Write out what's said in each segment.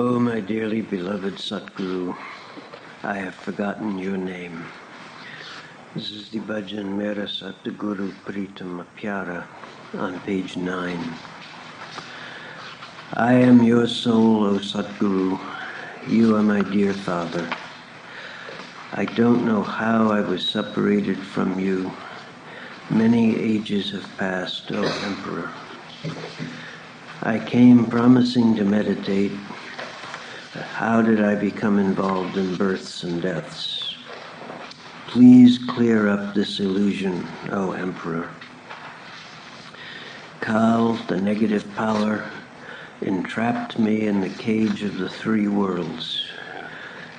Oh, my dearly beloved Satguru, I have forgotten your name. This is the bhajan Mera Satguru Pritam Pyara on page 9. I am your soul, O Satguru. You are my dear father. I don't know how I was separated from you. Many ages have passed, O Emperor. I came promising to meditate. How did I become involved in births and deaths? Please clear up this illusion, O Emperor. Kal, the negative power, entrapped me in the cage of the three worlds.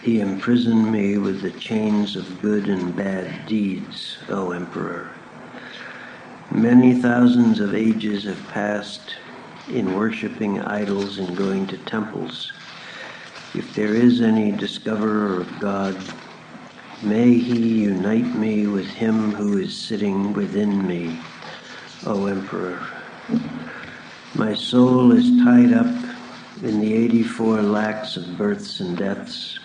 He imprisoned me with the chains of good and bad deeds, O Emperor. Many thousands of ages have passed in worshipping idols and going to temples. If there is any discoverer of God, may he unite me with him who is sitting within me, O Emperor. My soul is tied up in the 84 lakhs of births and deaths.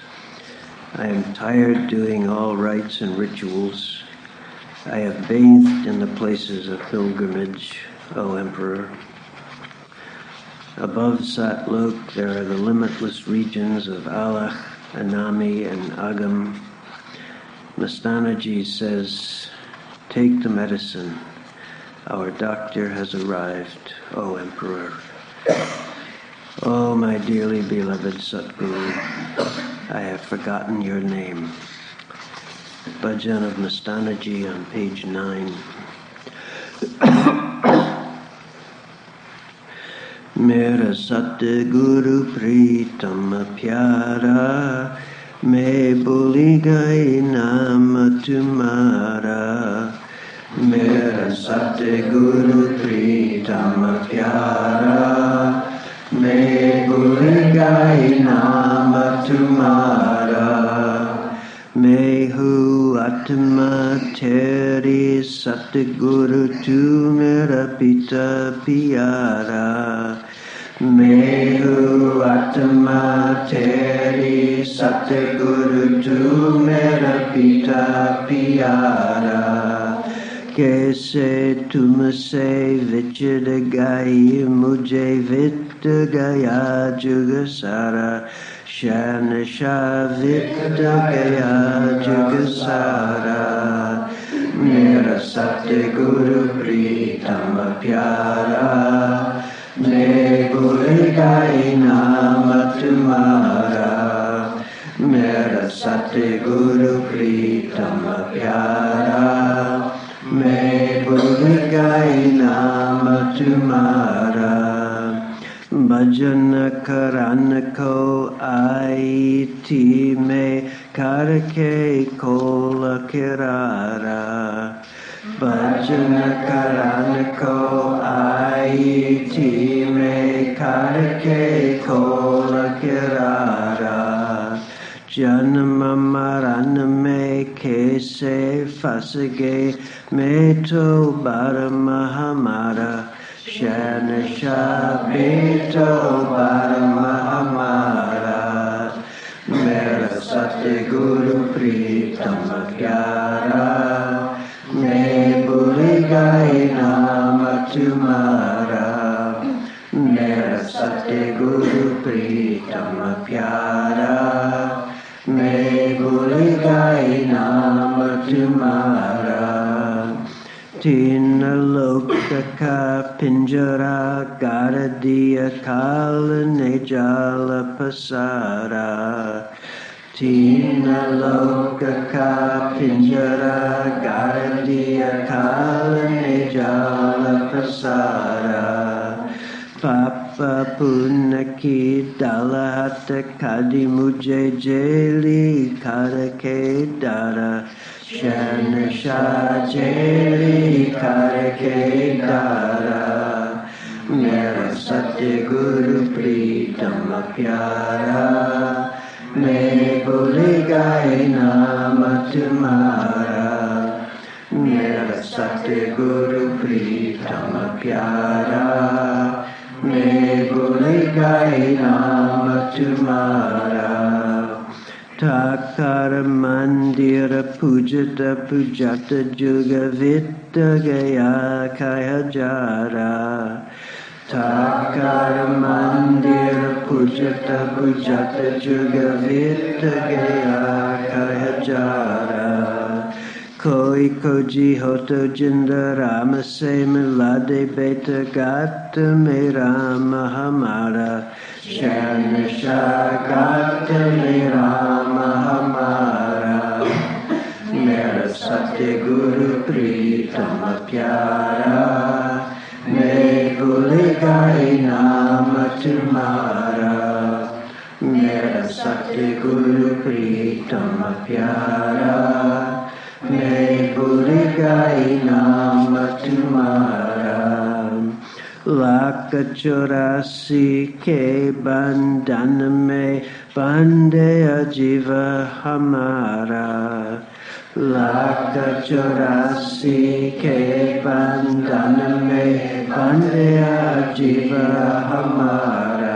I am tired doing all rites and rituals. I have bathed in the places of pilgrimage, O Emperor. Above Satlok, there are the limitless regions of Alakh, Anami, and Agam. Mastanaji says, Take the medicine. Our doctor has arrived, O Emperor. Oh, my dearly beloved Satguru, I have forgotten your name. Bhajan of Mastanaji on page 9. मेरा सतगुरु प्रीतम प्यारा, मैं भूली गई नाम तुम्हारा मेरा। सतगुरु प्रीतम प्यारा, मैं भूल गई नाम तुम्हारा मैं हूँ आत्मा तेरी सतगुरु, तू मेरा पिता प्यारा। मैं आत्मा तेरी सतगुरु तू मेरा पिता प्यारा। कैसे तुमसे विचर गई, मुझे वित गया जुग सारा। शान शाह गया जुग सारा। मेरा सतगुरु प्रीतम प्यारा। मैं भूल गई नाम तुम्हारा मेरा सतगुरु प्रीतम प्यारा मैं भूल गई नाम तुम्हारा भजन करन को आई थी मैं करके खोल किरारा भजन करन को आई थी मैं करके खोल किरारा जन्म मरण में कैसे फंस गए मैं तो बरम हमारा शैन शाह बेटो बरम हमारा मेरा सतगुरु प्रीतम प्यारा भूल नाम तुम्हारा। मेरा सतगुरु प्रीतम प्यारा। मैं भूल गई नाम तुम्हारा। तीन लोक का पिंजरा गाड़ दिया काल ने जाल पसारा। तीन लोक का पिंजरा गाड़ दिया काल ने जाल पसारा पाप पुण्य मैं भूल गए नाम तुम्हारा मेरा सतगुरु प्रीतम प्यारा। मैं भूल गए नाम तुम्हारा ठाकर मंदिर पूजत पूजत जुग वित गया खया जा रहा मंदिर पूजत पूजत जुग वित्त गया कह जारा कोई खोजी हो तो जिंद राम से मिला दे बेट गात में राम हमारा शरण गात में राम हमारा मेरा सत्य भूल गाय नाम तुम्हारा मेरा सत्य गुरु प्रीतम प्यारा मैं भूल गई नाम तुम्हारा लाख चौरासी के बंधन में बंदे अजीव हमारा लाख चौरासी के बंधन में बंदे अजीव हमारा।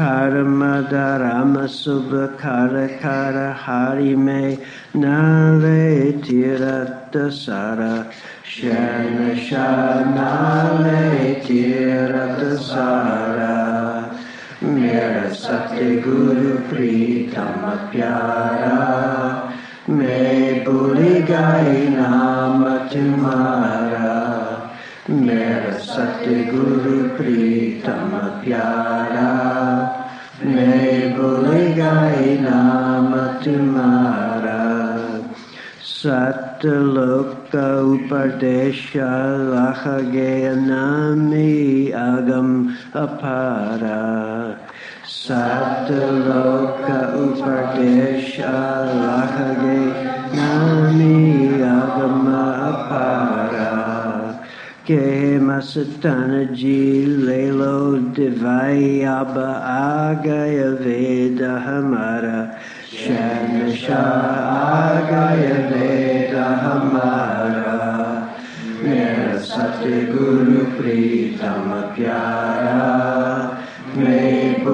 कर्मदरम शुभ खर खर हरि में नाले तीरथ सारा। शन नाले तीरथ सारा। मेरा सत्य गुरु प्रीतम प्यारा। मैं भूल गई नाम तुम्हारा। मेरा सत्य गुरु प्रीतम प्यारा। मैं भूल गई नाम तुम्हारा। सतलोक का उपदेश लाख गया नामी आगम अपारा। सतलोक का उपदेश लाख गए नामी आगम अपारा के मस्तान जी ले लो दिवाई अब आ गया वेद हमारा शहन शाह आ गया वेद हमारा मेरा सत्य गुरु प्रीतम प्यारा मैं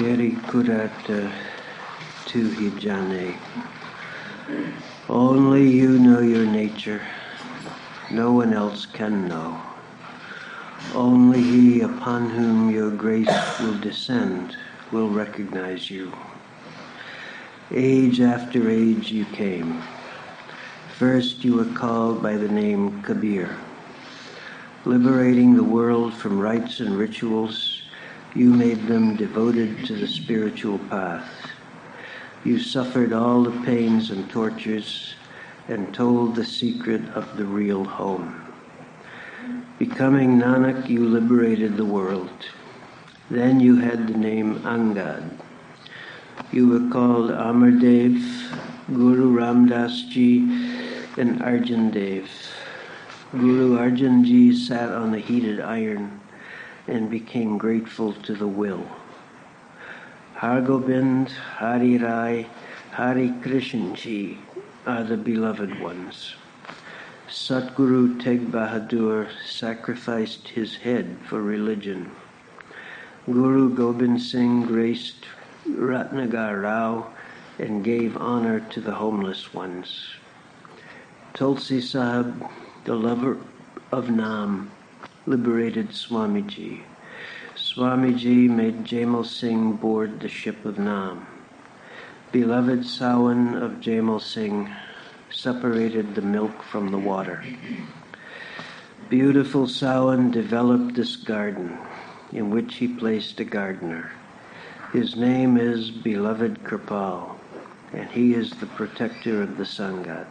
Teri kurata uh, tu hijane. Only you know your nature. No one else can know. Only he upon whom your grace will descend will recognize you. Age after age you came. First you were called by the name Kabir. Liberating the world from rites and rituals, you made them devoted to the spiritual path. You suffered all the pains and tortures and told the secret of the real home. Becoming Nanak, you liberated the world. Then you had the name Angad. You were called Amardev, Guru Ramdas Ji, and Arjan Dev. Guru Arjan Ji sat on the heated iron and became grateful to the will. Har Gobind, Hari Rai, Hari Krishanji are the beloved ones. Satguru Teg Bahadur sacrificed his head for religion. Guru Gobind Singh graced Ratnagar Rao and gave honor to the homeless ones. Tulsi Sahib, the lover of Nam, liberated Swamiji. Swamiji made Jaimal Singh board the ship of Nam. Beloved Sawan of Jaimal Singh separated the milk from the water. Beautiful Sawan developed this garden, in which he placed a gardener. His name is Beloved Kripal, and he is the protector of the Sangat.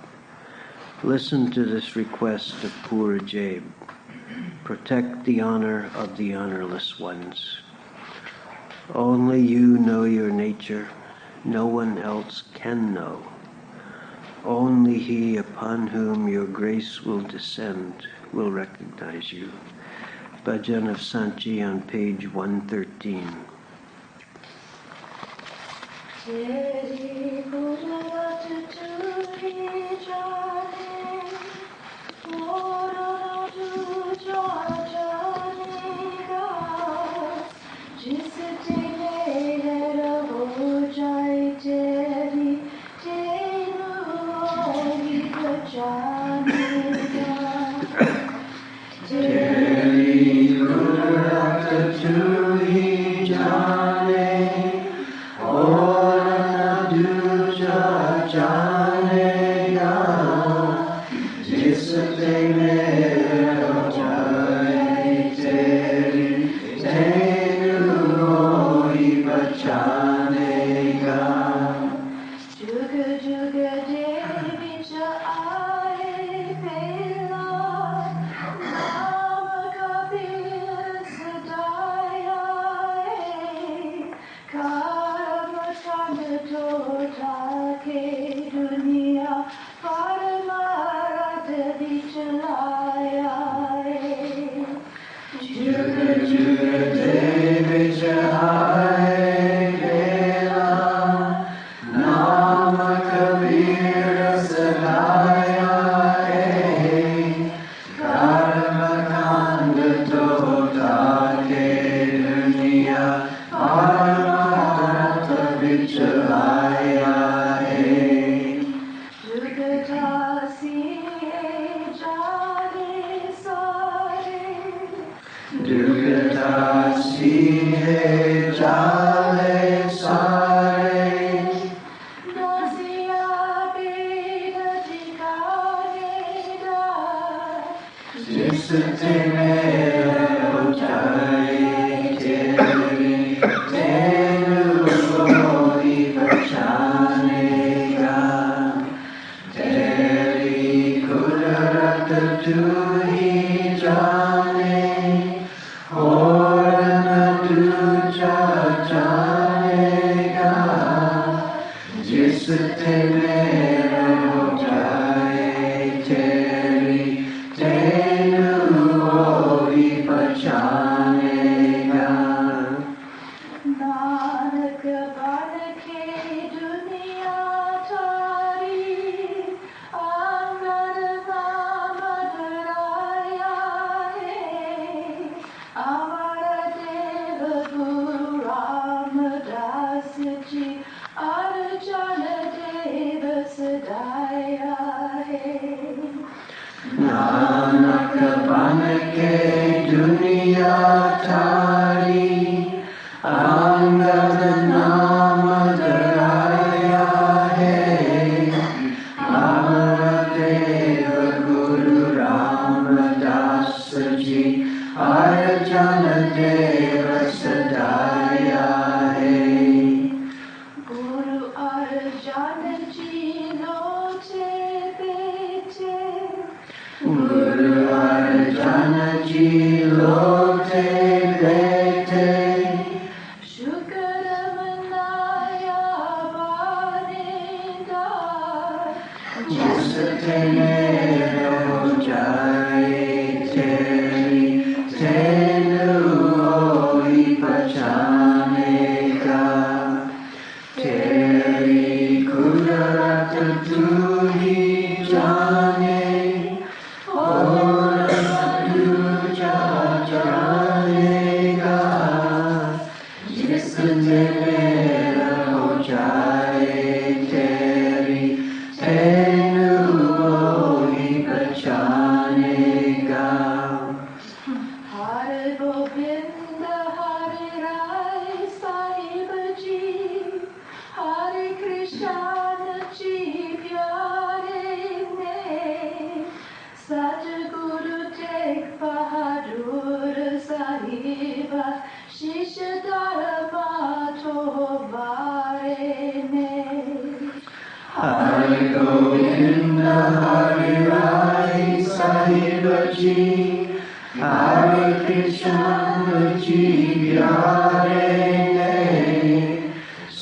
Listen to this request of poor Ajaib protect the honor of the honorless ones. Only you know your nature, no one else can know. Only he upon whom your grace will descend will recognize you. Bhajan of Sanchi on page 113.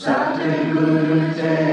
Satguru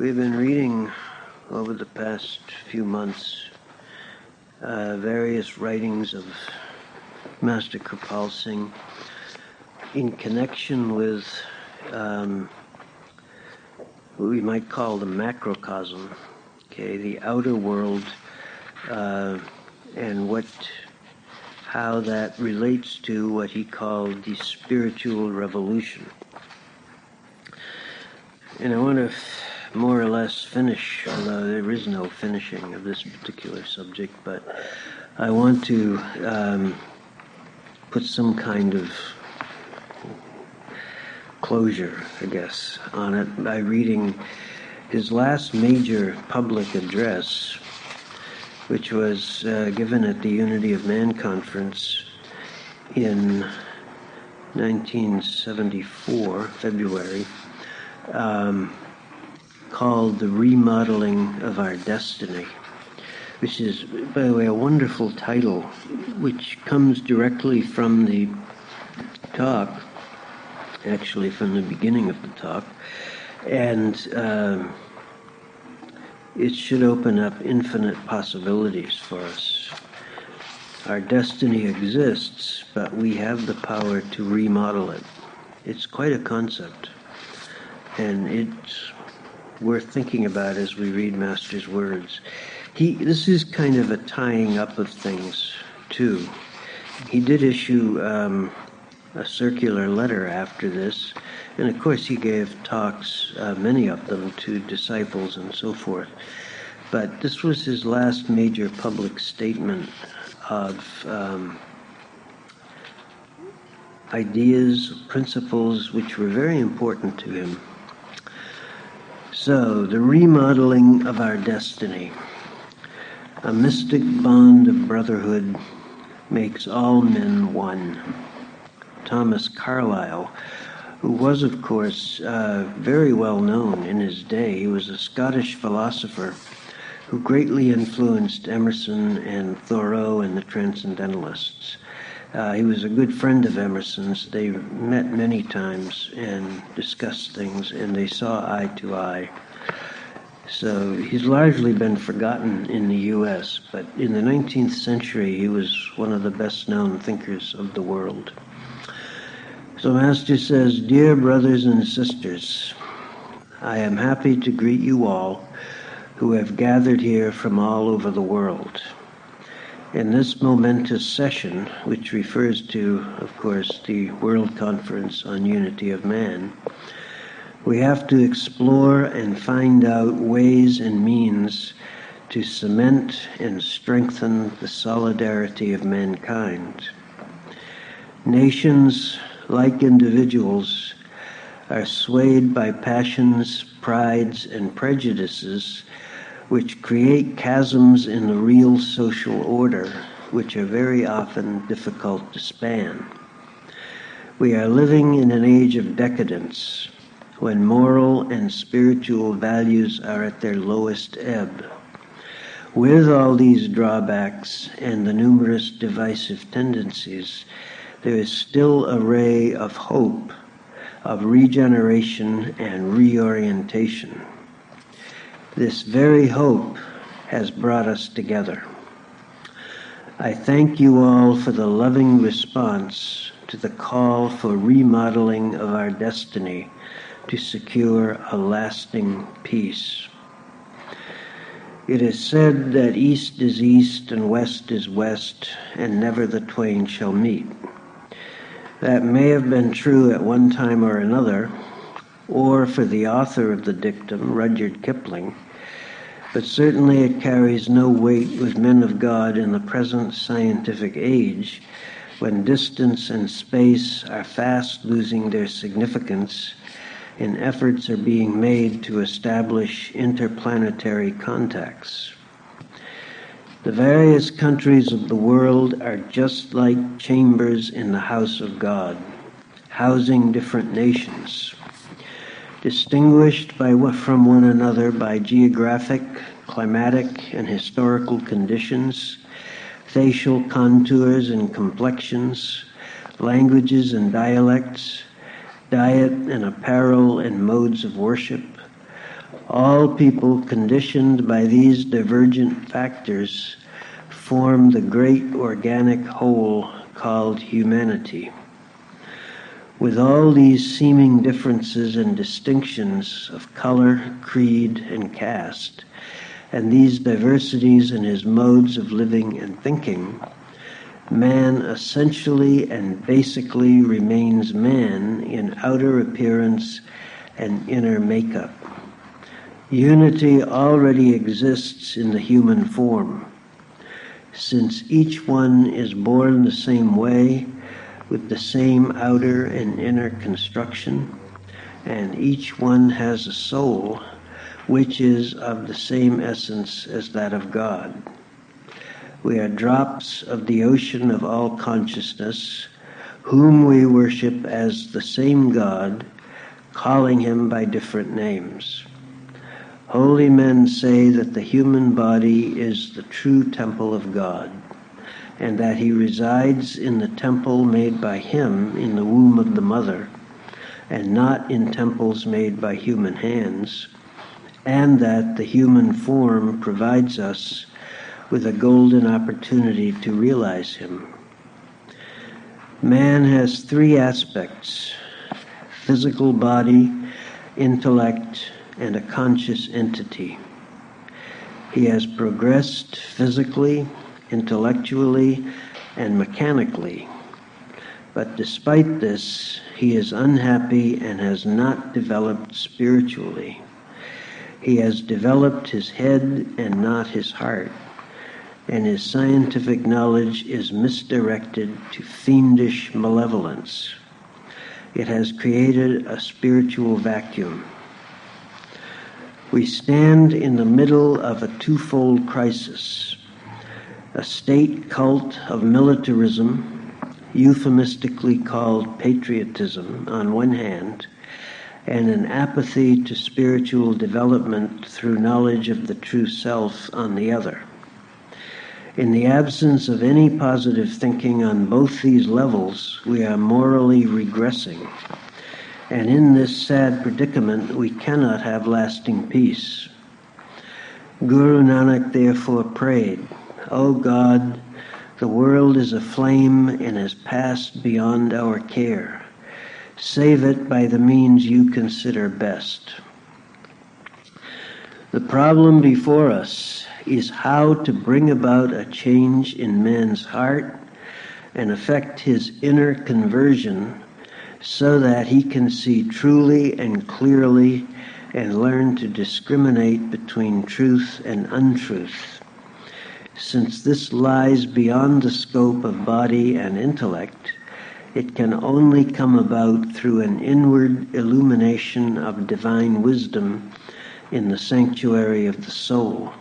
We've been reading over the past few months uh, various writings of Master Kripal Singh in connection with um, what we might call the macrocosm, okay, the outer world, uh, and what, how that relates to what he called the spiritual revolution. And I want to more or less finish, although there is no finishing of this particular subject, but I want to um, put some kind of closure, I guess, on it by reading his last major public address, which was uh, given at the Unity of Man conference in 1974, February, um, called The Remodeling of Our Destiny, which is, by the way, a wonderful title, which comes directly from the talk actually from the beginning of the talk, and uh, it should open up infinite possibilities for us. Our destiny exists, but we have the power to remodel it. It's quite a concept, and it's worth thinking about as we read Master's words. He, this is kind of a tying up of things, too. He did issue um, a circular letter after this. And of course, he gave talks, uh, many of them, to disciples and so forth. But this was his last major public statement of um, ideas, principles which were very important to him. So, the remodeling of our destiny. A mystic bond of brotherhood makes all men one. Thomas Carlyle, who was, of course, uh, very well known in his day. He was a Scottish philosopher who greatly influenced Emerson and Thoreau and the Transcendentalists. Uh, he was a good friend of Emerson's. They met many times and discussed things, and they saw eye to eye. So he's largely been forgotten in the U.S., but in the 19th century, he was one of the best known thinkers of the world. So, Master says, Dear brothers and sisters, I am happy to greet you all who have gathered here from all over the world. In this momentous session, which refers to, of course, the World Conference on Unity of Man, we have to explore and find out ways and means to cement and strengthen the solidarity of mankind. Nations, like individuals, are swayed by passions, prides, and prejudices which create chasms in the real social order, which are very often difficult to span. We are living in an age of decadence when moral and spiritual values are at their lowest ebb. With all these drawbacks and the numerous divisive tendencies, there is still a ray of hope, of regeneration and reorientation. This very hope has brought us together. I thank you all for the loving response to the call for remodeling of our destiny to secure a lasting peace. It is said that east is east and west is west, and never the twain shall meet. That may have been true at one time or another, or for the author of the dictum, Rudyard Kipling, but certainly it carries no weight with men of God in the present scientific age when distance and space are fast losing their significance and efforts are being made to establish interplanetary contacts. The various countries of the world are just like chambers in the house of God, housing different nations, distinguished by, from one another by geographic, climatic, and historical conditions, facial contours and complexions, languages and dialects, diet and apparel and modes of worship, All people conditioned by these divergent factors form the great organic whole called humanity. With all these seeming differences and distinctions of color, creed, and caste, and these diversities in his modes of living and thinking, man essentially and basically remains man in outer appearance and inner makeup. Unity already exists in the human form. Since each one is born the same way, with the same outer and inner construction, and each one has a soul which is of the same essence as that of God. We are drops of the ocean of all consciousness, whom we worship as the same God, calling him by different names. Holy men say that the human body is the true temple of God, and that he resides in the temple made by him in the womb of the mother, and not in temples made by human hands, and that the human form provides us with a golden opportunity to realize him. Man has three aspects physical body, intellect, and a conscious entity. He has progressed physically, intellectually, and mechanically. But despite this, he is unhappy and has not developed spiritually. He has developed his head and not his heart, and his scientific knowledge is misdirected to fiendish malevolence. It has created a spiritual vacuum. We stand in the middle of a twofold crisis a state cult of militarism, euphemistically called patriotism, on one hand, and an apathy to spiritual development through knowledge of the true self on the other. In the absence of any positive thinking on both these levels, we are morally regressing and in this sad predicament we cannot have lasting peace. Guru Nanak therefore prayed, O God, the world is aflame and has passed beyond our care. Save it by the means you consider best. The problem before us is how to bring about a change in man's heart and effect his inner conversion so that he can see truly and clearly and learn to discriminate between truth and untruth. Since this lies beyond the scope of body and intellect, it can only come about through an inward illumination of divine wisdom in the sanctuary of the soul.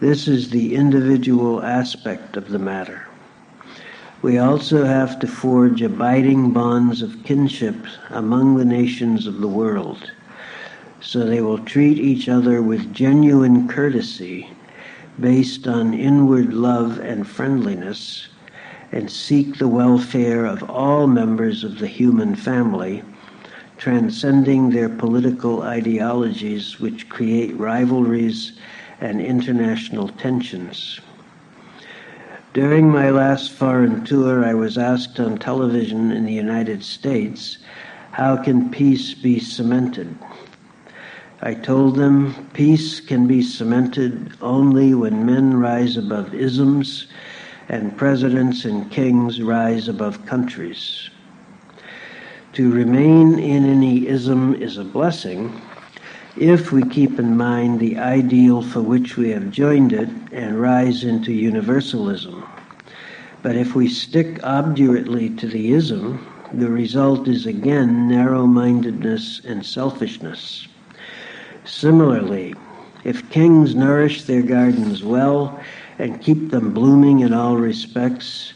This is the individual aspect of the matter we also have to forge abiding bonds of kinship among the nations of the world, so they will treat each other with genuine courtesy based on inward love and friendliness and seek the welfare of all members of the human family, transcending their political ideologies which create rivalries and international tensions. During my last foreign tour, I was asked on television in the United States, how can peace be cemented? I told them peace can be cemented only when men rise above isms and presidents and kings rise above countries. To remain in any ism is a blessing, if we keep in mind the ideal for which we have joined it and rise into universalism. But if we stick obdurately to the ism, the result is again narrow mindedness and selfishness. Similarly, if kings nourish their gardens well and keep them blooming in all respects,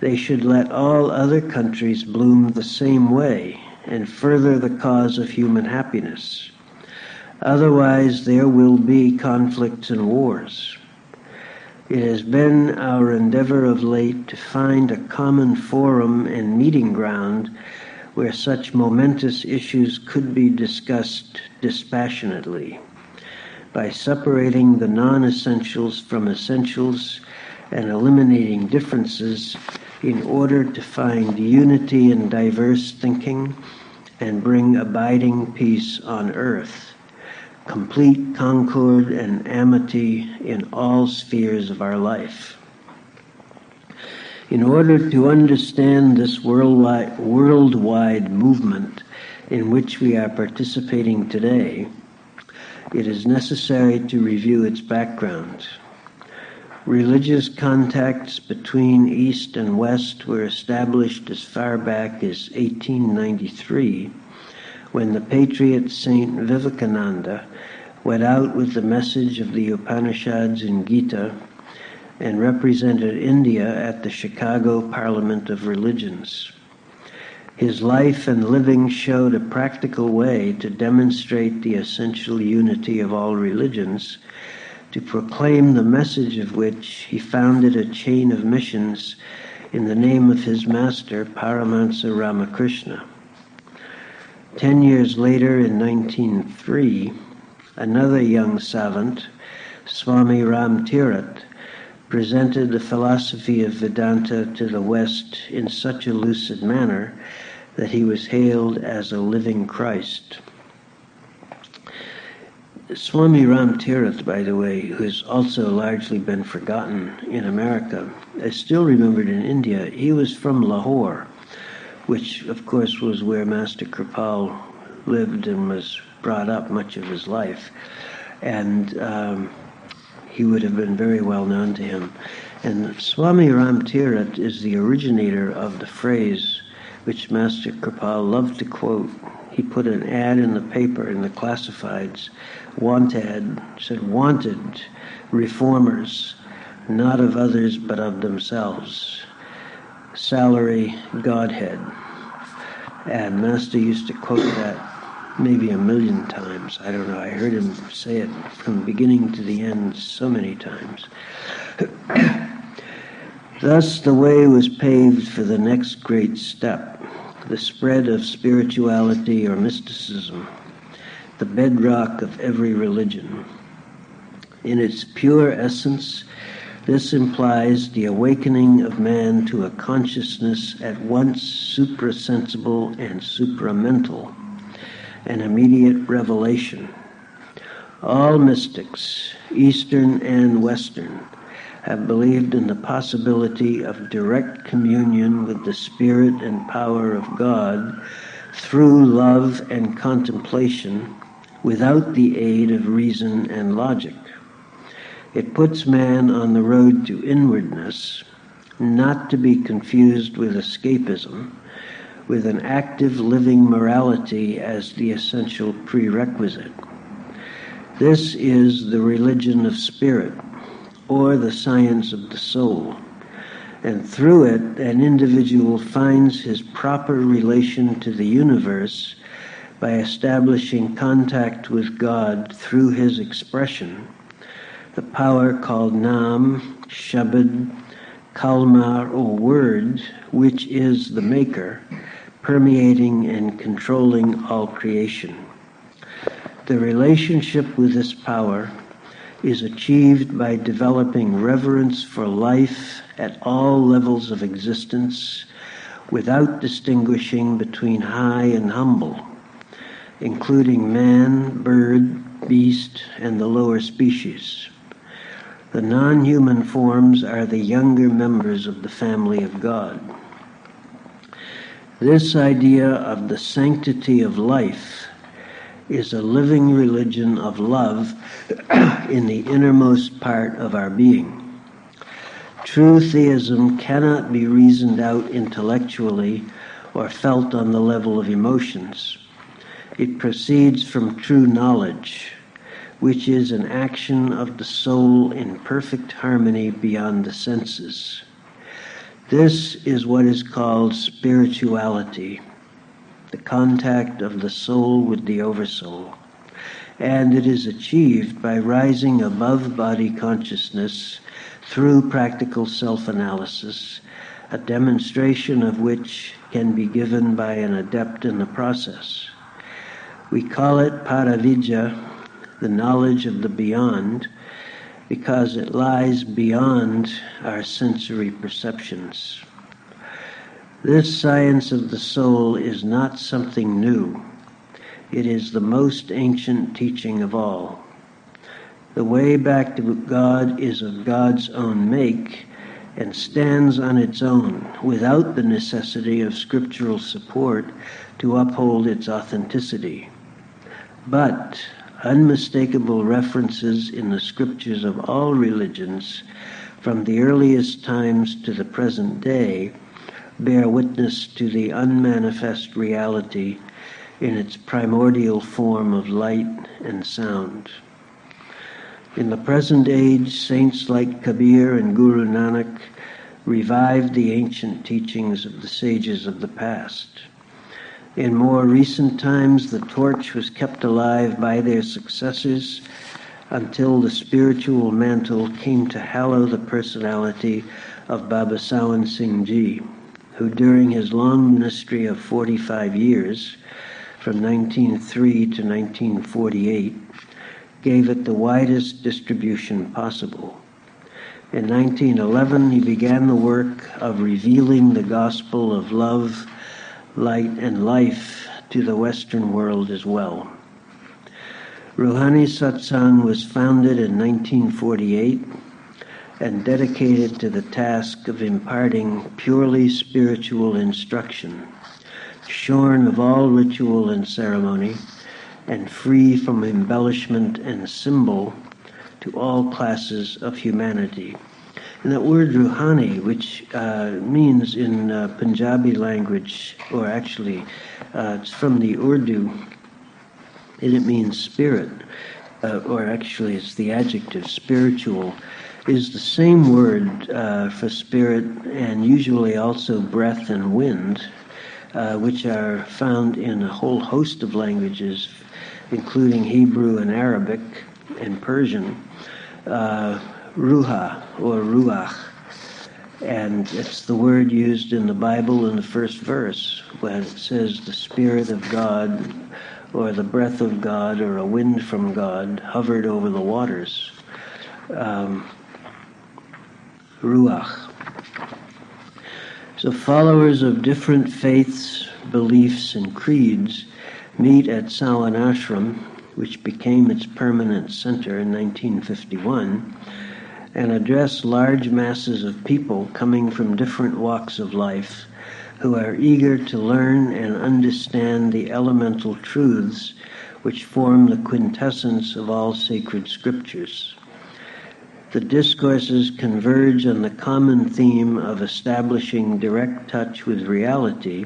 they should let all other countries bloom the same way and further the cause of human happiness. Otherwise, there will be conflicts and wars. It has been our endeavor of late to find a common forum and meeting ground where such momentous issues could be discussed dispassionately by separating the non essentials from essentials and eliminating differences in order to find unity in diverse thinking and bring abiding peace on earth, complete concord and amity in all spheres of our life. In order to understand this worldwide, worldwide movement in which we are participating today, it is necessary to review its background. Religious contacts between East and West were established as far back as 1893 when the patriot Saint Vivekananda went out with the message of the Upanishads and Gita and represented India at the Chicago Parliament of Religions. His life and living showed a practical way to demonstrate the essential unity of all religions, to proclaim the message of which he founded a chain of missions in the name of his master, Paramahansa Ramakrishna. Ten years later, in 1903, another young savant, Swami Ram Tirath, presented the philosophy of Vedanta to the West in such a lucid manner that he was hailed as a living Christ. Swami Ram Tirath, by the way, who has also largely been forgotten in America, is still remembered in India. He was from Lahore, which, of course, was where Master Kirpal lived and was brought up much of his life. And um, he would have been very well known to him. And Swami Ram Tirath is the originator of the phrase which Master Kirpal loved to quote. He put an ad in the paper in the classifieds, wanted, said, wanted reformers, not of others but of themselves. Salary, Godhead. And Master used to quote that maybe a million times. I don't know. I heard him say it from beginning to the end so many times. Thus, the way was paved for the next great step the spread of spirituality or mysticism, the bedrock of every religion. In its pure essence, this implies the awakening of man to a consciousness at once suprasensible and supramental an immediate revelation. All mystics, Eastern and Western, have believed in the possibility of direct communion with the Spirit and power of God through love and contemplation without the aid of reason and logic. It puts man on the road to inwardness, not to be confused with escapism, with an active living morality as the essential prerequisite. This is the religion of spirit, or the science of the soul. And through it, an individual finds his proper relation to the universe by establishing contact with God through his expression, the power called Nam, Shabad, Kalma, or word, which is the maker, permeating and controlling all creation. The relationship with this power is achieved by developing reverence for life at all levels of existence without distinguishing between high and humble, including man, bird, beast, and the lower species. The non human forms are the younger members of the family of God. This idea of the sanctity of life is a living religion of love in the innermost part of our being. True theism cannot be reasoned out intellectually or felt on the level of emotions. It proceeds from true knowledge, which is an action of the soul in perfect harmony beyond the senses. This is what is called spirituality, the contact of the soul with the oversoul. And it is achieved by rising above body consciousness through practical self analysis a demonstration of which can be given by an adept in the process. We call it Paravidya, the knowledge of the beyond, because it lies beyond our sensory perceptions. This science of the soul is not something new. It is the most ancient teaching of all. The way back to God is of God's own make and stands on its own without the necessity of scriptural support to uphold its authenticity. But unmistakable references in the scriptures of all religions, from the earliest times to the present day, bear witness to the unmanifest reality in its primordial form of light and sound. In the present age, saints like Kabir and Guru Nanak revived the ancient teachings of the sages of the past. In more recent times, the torch was kept alive by their successors until the spiritual mantle came to hallow the personality of Baba Sawan Singh Ji, who during his long ministry of 45 years, from 1903 to 1948, gave it the widest distribution possible. In 1911, he began the work of revealing the gospel of love light, and life to the Western world as well. Ruhani Satsang was founded in 1948 and dedicated to the task of imparting purely spiritual instruction, shorn of all ritual and ceremony, and free from embellishment and symbol to all classes of humanity. And that word ruhani, which uh, means in uh, Punjabi language, or actually uh, it's from the Urdu, and it means spirit, uh, or actually it's the adjective spiritual, is the same word uh, for spirit and usually also breath and wind, uh, which are found in a whole host of languages, including Hebrew and Arabic and Persian ruha or ruach. And it's the word used in the Bible in the first verse when it says the Spirit of God or the breath of God or a wind from God hovered over the waters. Um, ruach. So followers of different faiths, beliefs, and creeds meet at Sawan Ashram, which became its permanent center in 1951 and address large masses of people coming from different walks of life who are eager to learn and understand the elemental truths which form the quintessence of all sacred scriptures. The discourses converge on the common theme of establishing direct touch with reality,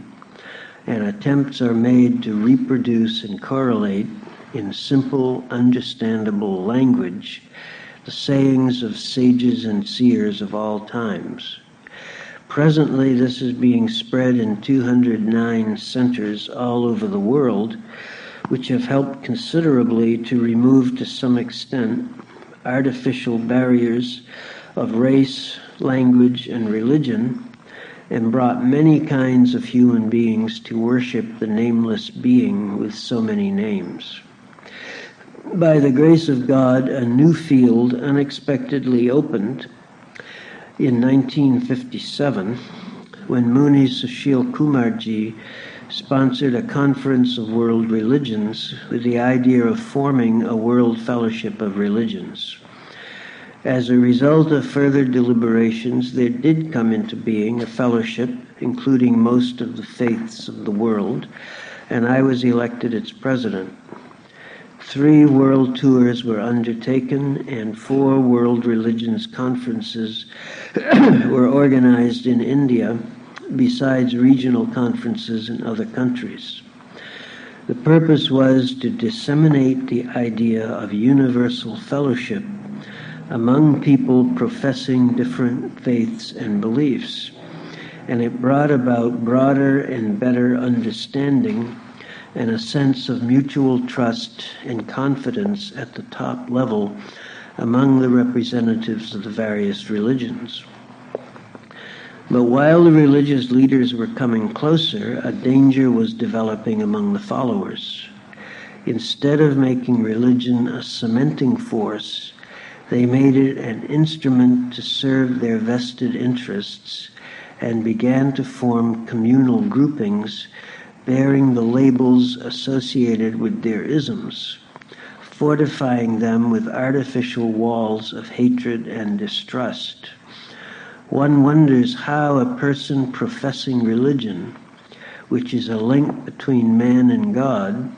and attempts are made to reproduce and correlate in simple, understandable language the sayings of sages and seers of all times. Presently, this is being spread in 209 centers all over the world, which have helped considerably to remove, to some extent, artificial barriers of race, language, and religion, and brought many kinds of human beings to worship the nameless being with so many names by the grace of God, a new field unexpectedly opened in 1957 when Muni Sushil Kumarji sponsored a conference of world religions with the idea of forming a world fellowship of religions. As a result of further deliberations, there did come into being a fellowship including most of the faiths of the world, and I was elected its president. Three world tours were undertaken, and four world religions conferences were organized in India, besides regional conferences in other countries. The purpose was to disseminate the idea of universal fellowship among people professing different faiths and beliefs, and it brought about broader and better understanding and a sense of mutual trust and confidence at the top level among the representatives of the various religions. But while the religious leaders were coming closer, a danger was developing among the followers. Instead of making religion a cementing force, they made it an instrument to serve their vested interests and began to form communal groupings bearing the labels associated with their isms, fortifying them with artificial walls of hatred and distrust. One wonders how a person professing religion, which is a link between man and God,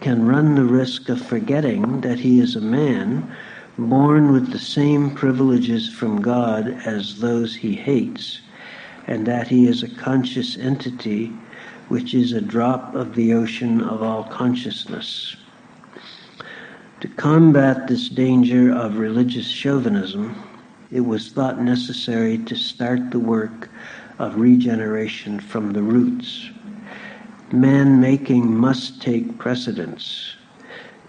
can run the risk of forgetting that he is a man born with the same privileges from God as those he hates, and that he is a conscious entity which is a drop of the ocean of all consciousness. To combat this danger of religious chauvinism, it was thought necessary to start the work of regeneration from the roots. Man making must take precedence.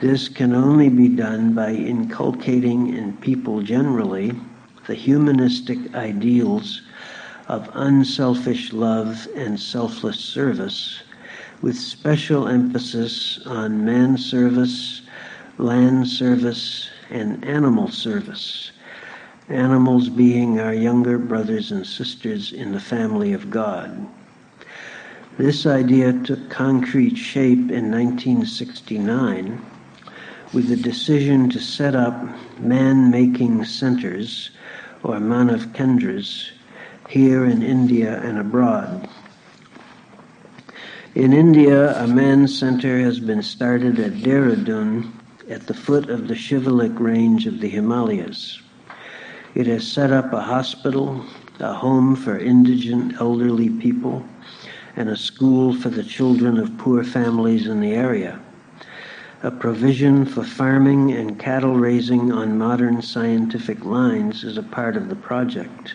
This can only be done by inculcating in people generally the humanistic ideals of unselfish love and selfless service, with special emphasis on man service, land service, and animal service animals being our younger brothers and sisters in the family of God. This idea took concrete shape in 1969 with the decision to set up man making centers, or Manav Kendras, here in India and abroad. In India, a man center has been started at Dehradun at the foot of the Shivalik range of the Himalayas. It has set up a hospital, a home for indigent elderly people, and a school for the children of poor families in the area. A provision for farming and cattle raising on modern scientific lines is a part of the project.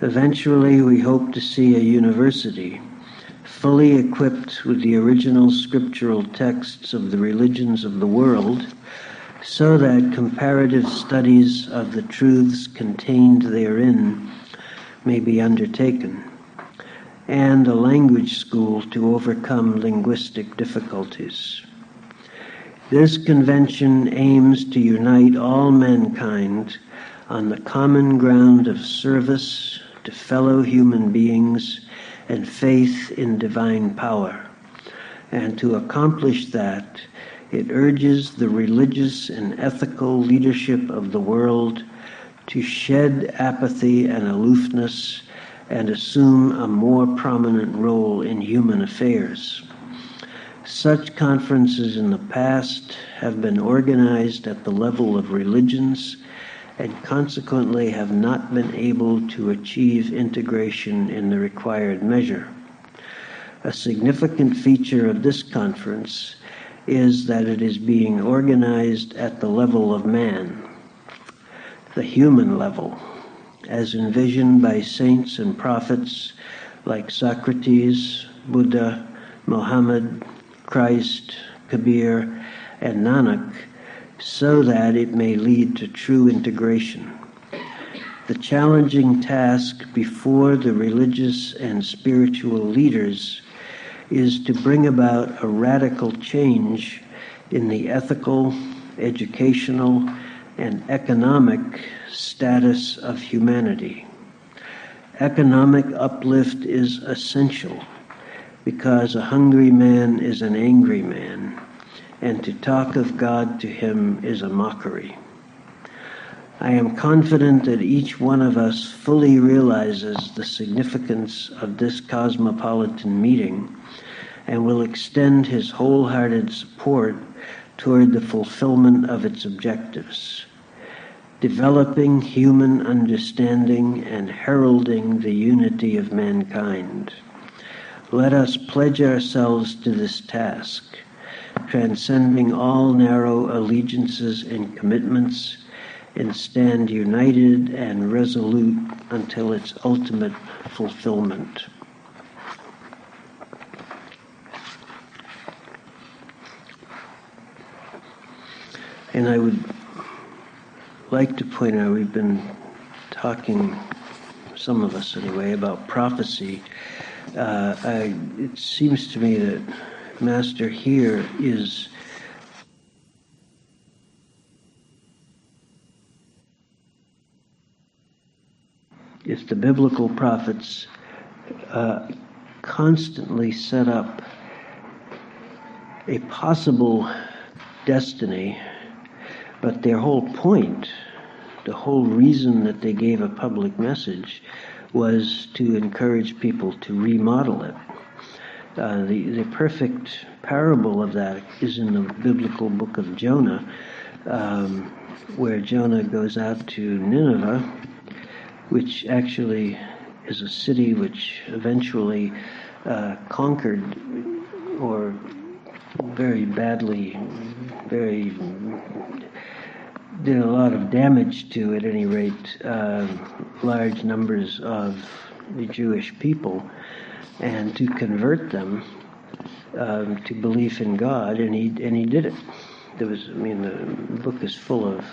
Eventually, we hope to see a university fully equipped with the original scriptural texts of the religions of the world so that comparative studies of the truths contained therein may be undertaken, and a language school to overcome linguistic difficulties. This convention aims to unite all mankind on the common ground of service to fellow human beings and faith in divine power. And to accomplish that, it urges the religious and ethical leadership of the world to shed apathy and aloofness and assume a more prominent role in human affairs. Such conferences in the past have been organized at the level of religions and consequently have not been able to achieve integration in the required measure. A significant feature of this conference is that it is being organized at the level of man, the human level, as envisioned by saints and prophets like Socrates, Buddha, Mohammed, Christ, Kabir, and Nanak, so that it may lead to true integration. The challenging task before the religious and spiritual leaders is to bring about a radical change in the ethical, educational, and economic status of humanity. Economic uplift is essential because a hungry man is an angry man, and to talk of God to him is a mockery. I am confident that each one of us fully realizes the significance of this cosmopolitan meeting and will extend his wholehearted support toward the fulfillment of its objectives. Developing human understanding and heralding the unity of mankind. Let us pledge ourselves to this task, transcending all narrow allegiances and commitments, and stand united and resolute until its ultimate fulfillment. And I would like to point out we've been talking some of us anyway, about prophecy, uh, I, it seems to me that Master here is if the biblical prophets uh, constantly set up a possible destiny, but their whole point, the whole reason that they gave a public message, was to encourage people to remodel it. Uh, the, the perfect parable of that is in the biblical book of Jonah, um, where Jonah goes out to Nineveh, which actually is a city which eventually uh, conquered or very badly, very did a lot of damage to, at any rate, uh, large numbers of the Jewish people, and to convert them um, to belief in God, and he and he did it. There was, I mean, the book is full of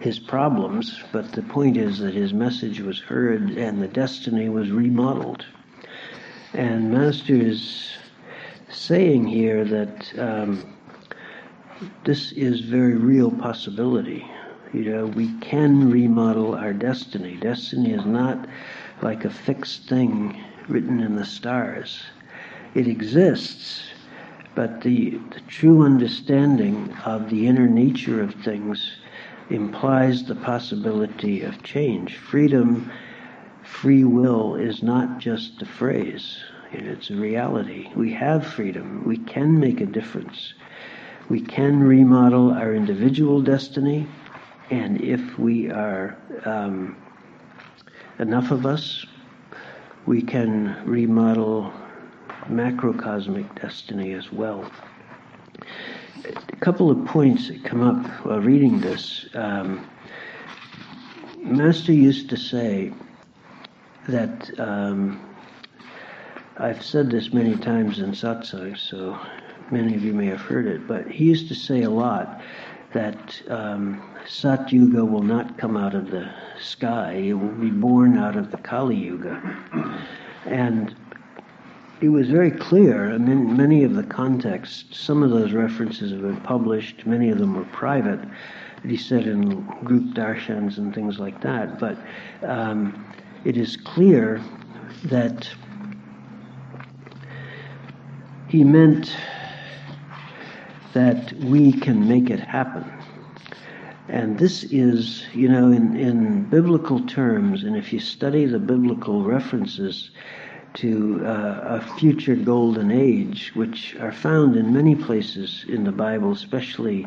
his problems, but the point is that his message was heard and the destiny was remodeled. And Master is saying here that um, this is very real possibility. You know, we can remodel our destiny. Destiny is not like a fixed thing written in the stars. It exists, but the, the true understanding of the inner nature of things implies the possibility of change. Freedom, free will is not just a phrase, it's a reality. We have freedom, we can make a difference. We can remodel our individual destiny, and if we are um, enough of us, we can remodel macrocosmic destiny as well a couple of points that come up while reading this. Um, Master used to say that um, I've said this many times in satsang, so many of you may have heard it, but he used to say a lot that um, Sat Yuga will not come out of the sky, it will be born out of the Kali Yuga. And he was very clear. I mean, many of the contexts, some of those references have been published, many of them were private. He said in group darshans and things like that. But um, it is clear that he meant that we can make it happen. And this is, you know, in, in biblical terms, and if you study the biblical references, to uh, a future golden age, which are found in many places in the Bible, especially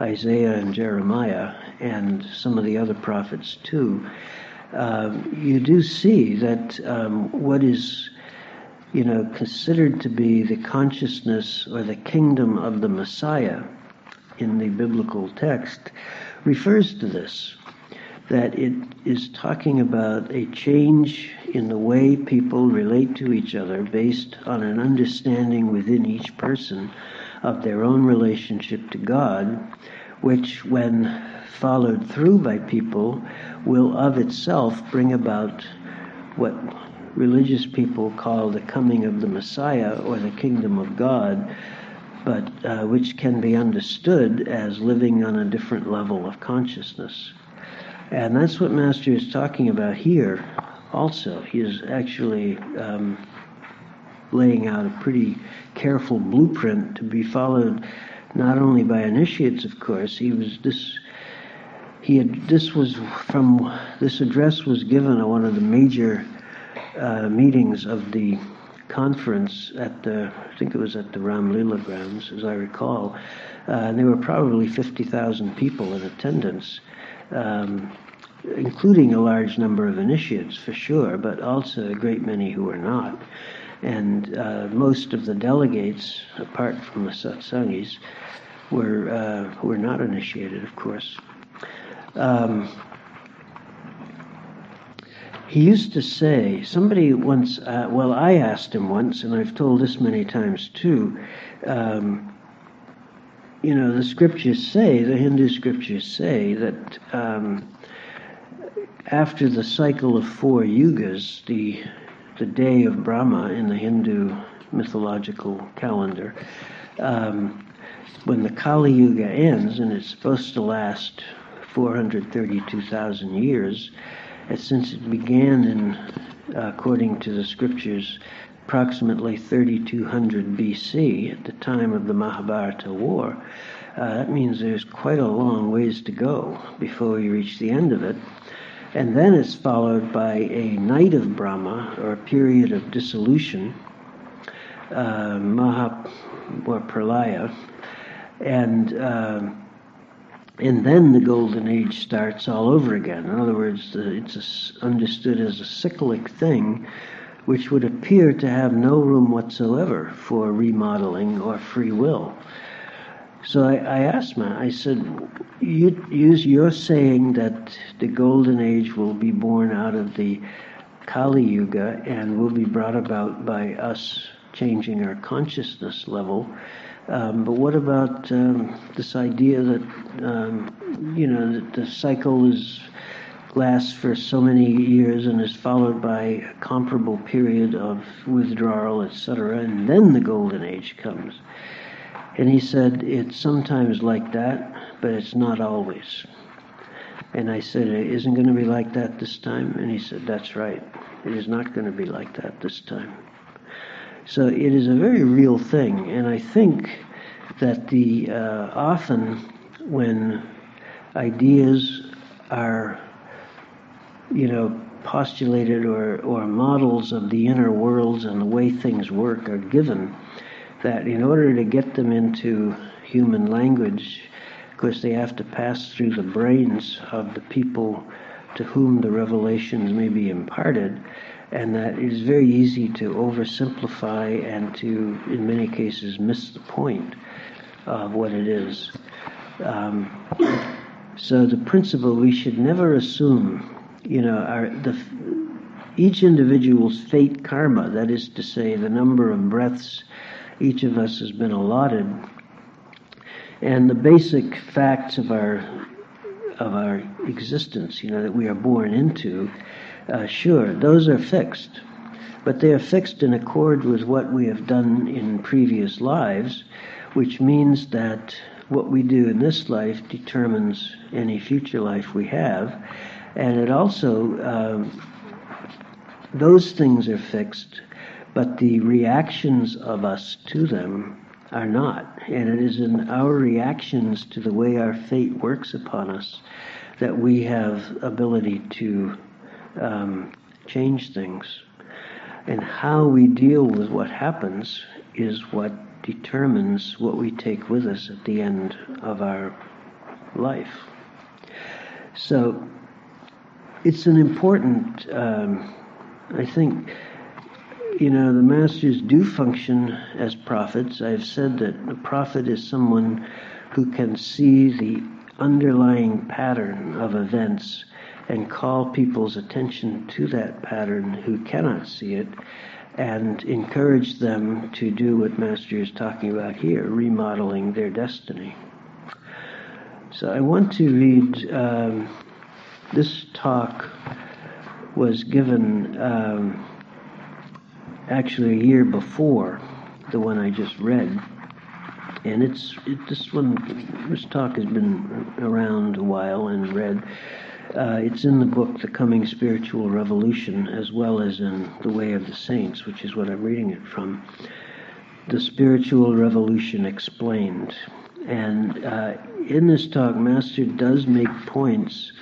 Isaiah and Jeremiah, and some of the other prophets too. Uh, you do see that um, what is, you know, considered to be the consciousness or the kingdom of the Messiah in the biblical text refers to this that it is talking about a change in the way people relate to each other based on an understanding within each person of their own relationship to God, which, when followed through by people, will of itself bring about what religious people call the coming of the Messiah or the kingdom of God, but uh, which can be understood as living on a different level of consciousness. And that's what Master is talking about here also. He is actually um, laying out a pretty careful blueprint to be followed not only by initiates, of course. He was this. He had this was from this address was given at one of the major uh, meetings of the conference at the I think it was at the Ram Lila grounds, as I recall, uh, and there were probably fifty thousand people in attendance um, including a large number of initiates for sure, but also a great many who were not. And uh, most of the delegates, apart from the satsangis, were uh, were not initiated, of course. Um, he used to say, somebody once, uh, well, I asked him once, and I've told this many times too. Um, you know, the scriptures say, the Hindu scriptures say that um, after the cycle of four yugas, the the day of Brahma in the Hindu mythological calendar, um, when the Kali Yuga ends, and it's supposed to last 432,000 years, since it began in, uh, according to the scriptures, approximately 3200 BC, at the time of the Mahabharata War, uh, that means there's quite a long ways to go before we reach the end of it. And then it's followed by a night of Brahma, or a period of dissolution, uh, or Pralaya, and uh, and then the golden age starts all over again. In other words, it's understood as a cyclic thing, which would appear to have no room whatsoever for remodeling or free will. So I, I asked Matt, I said, you, you're saying that the golden age will be born out of the Kali Yuga and will be brought about by us changing our consciousness level. Um, but what about um, this idea that um, you know that the cycle is lasts for so many years and is followed by a comparable period of withdrawal, etc., and then the golden age comes? And he said, It's sometimes like that, but it's not always. And I said, It isn't going to be like that this time? And he said, That's right. It is not going to be like that this time. So it is a very real thing. And I think that the uh, often when ideas are, you know, postulated or, or models of the inner worlds and the way things work are given, that in order to get them into human language, of course, they have to pass through the brains of the people to whom the revelations may be imparted, and that it is very easy to oversimplify and to, in many cases, miss the point of what it is. Um, so the principle we should never assume, you know, our the each individual's fate karma, that is to say, the number of breaths each of us has been allotted. And the basic facts of our of our existence, you know, that we are born into, uh, sure, those are fixed, but they are fixed in accord with what we have done in previous lives, which means that what we do in this life determines any future life we have, and it also um, those things are fixed but the reactions of us to them are not. And it is in our reactions to the way our fate works upon us that we have ability to um, change things. And how we deal with what happens is what determines what we take with us at the end of our life. So it's an important, um, I think, you know, the masters do function as prophets. I've said that a prophet is someone who can see the underlying pattern of events and call people's attention to that pattern who cannot see it and encourage them to do what Master is talking about here, remodeling their destiny. So I want to read um, this talk was given. Um, actually a year before the one I just read. And it's it, this one, this talk has been around a while and read. Uh, it's in the book The Coming Spiritual Revolution, as well as in The Way of the Saints, which is what I'm reading it from. The Spiritual Revolution Explained. And uh, in this talk, Master does make points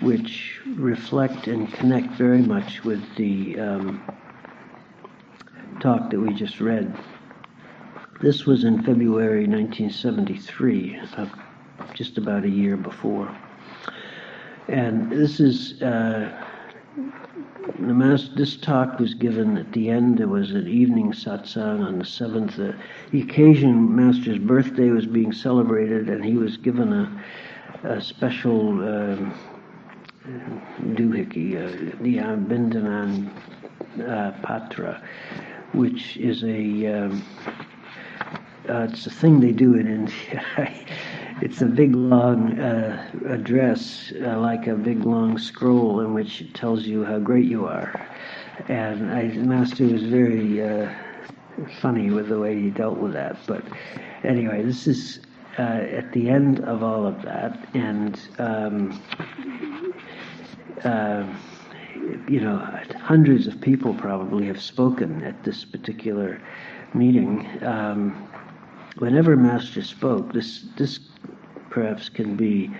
which reflect and connect very much with the um, talk that we just read. This was in February 1973, uh, just about a year before. And this is uh, the master, this talk was given at the end. There was an evening satsang on the seventh. Uh, the occasion, Master's birthday was being celebrated, and he was given a, a special um, doohickey, uh, the Abhinandan uh, Patra, which is a um, uh, it's a thing they do in India. it's a big long uh, address, uh, like a big long scroll in which it tells you how great you are. And I, Master was very uh, funny with the way he dealt with that. But anyway, this is uh, at the end of all of that, and um, uh, you know, hundreds of people probably have spoken at this particular meeting. Um, whenever Master spoke, this this perhaps can be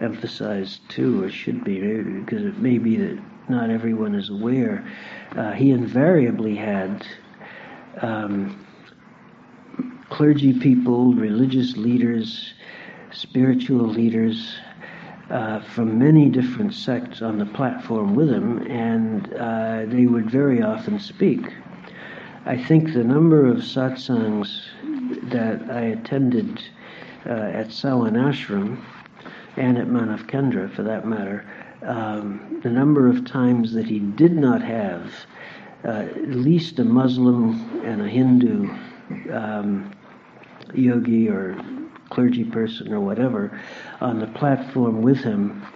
emphasized too, or should be, because it may be that not everyone is aware. Uh, he invariably had um, clergy people, religious leaders, spiritual leaders uh, from many different sects on the platform with him, and uh, they would very often speak. I think the number of satsangs that I attended uh, at Sawan Ashram and at Manav Kendra, for that matter, um, the number of times that he did not have uh, at least a Muslim and a Hindu um, yogi or clergy person or whatever on the platform with him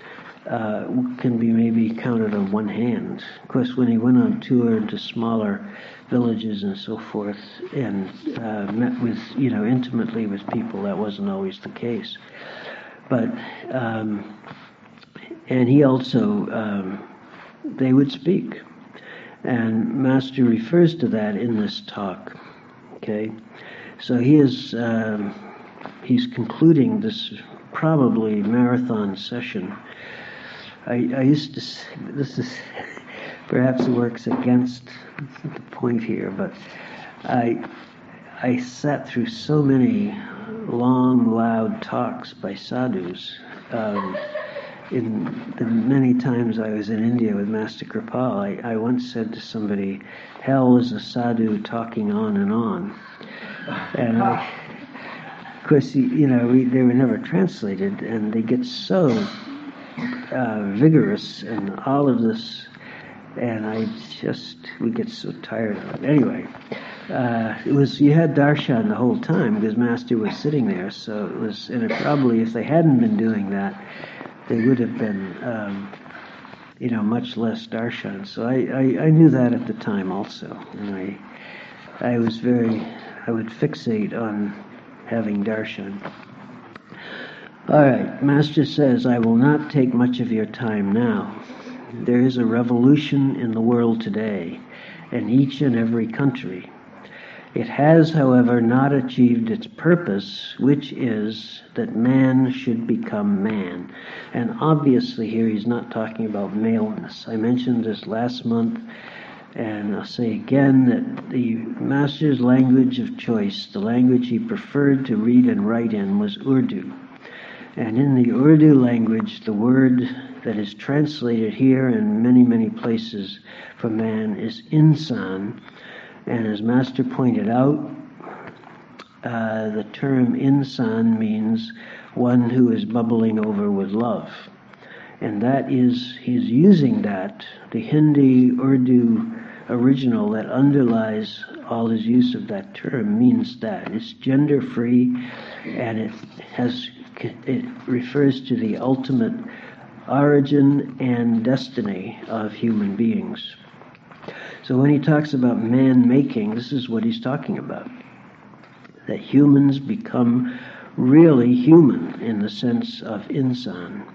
uh, can be maybe counted on one hand. Of course, when he went on tour into smaller villages and so forth, and uh, met with, you know, intimately with people, that wasn't always the case. But, um, and he also, um, they would speak. And Master refers to that in this talk. Okay? So he is, um, he's concluding this probably marathon session. I, I used to, Say, this is perhaps works against the point here, but I, I sat through so many long, loud talks by sadhus. Um, in the many times I was in India with Master Kirpal, I, I once said to somebody, hell is a sadhu talking on and on. And I, of course, you know, we, they were never translated, and they get so uh, vigorous and all of this, and I just, we get so tired of it. Anyway, uh, it was, you had darshan the whole time because Master was sitting there, so it was, and it probably, if they hadn't been doing that, they would have been, um, you know, much less darshan. So I, I, I, knew that at the time also, and I, I was very, I would fixate on having darshan. All right, Master says, I will not take much of your time now. There is a revolution in the world today, in each and every country. It has, however, not achieved its purpose, which is that man should become man. And obviously, here he's not talking about maleness. I mentioned this last month, and I'll say again that the master's language of choice, the language he preferred to read and write in, was Urdu. And in the Urdu language, the word that is translated here and many, many places for man is insan and as Master pointed out, uh, the term insan means one who is bubbling over with love. And that is, he's using that, the Hindi Urdu original that underlies all his use of that term means that. It's gender free and it has it refers to the ultimate origin and destiny of human beings. So when he talks about man making, this is what he's talking about. That humans become really human in the sense of insan.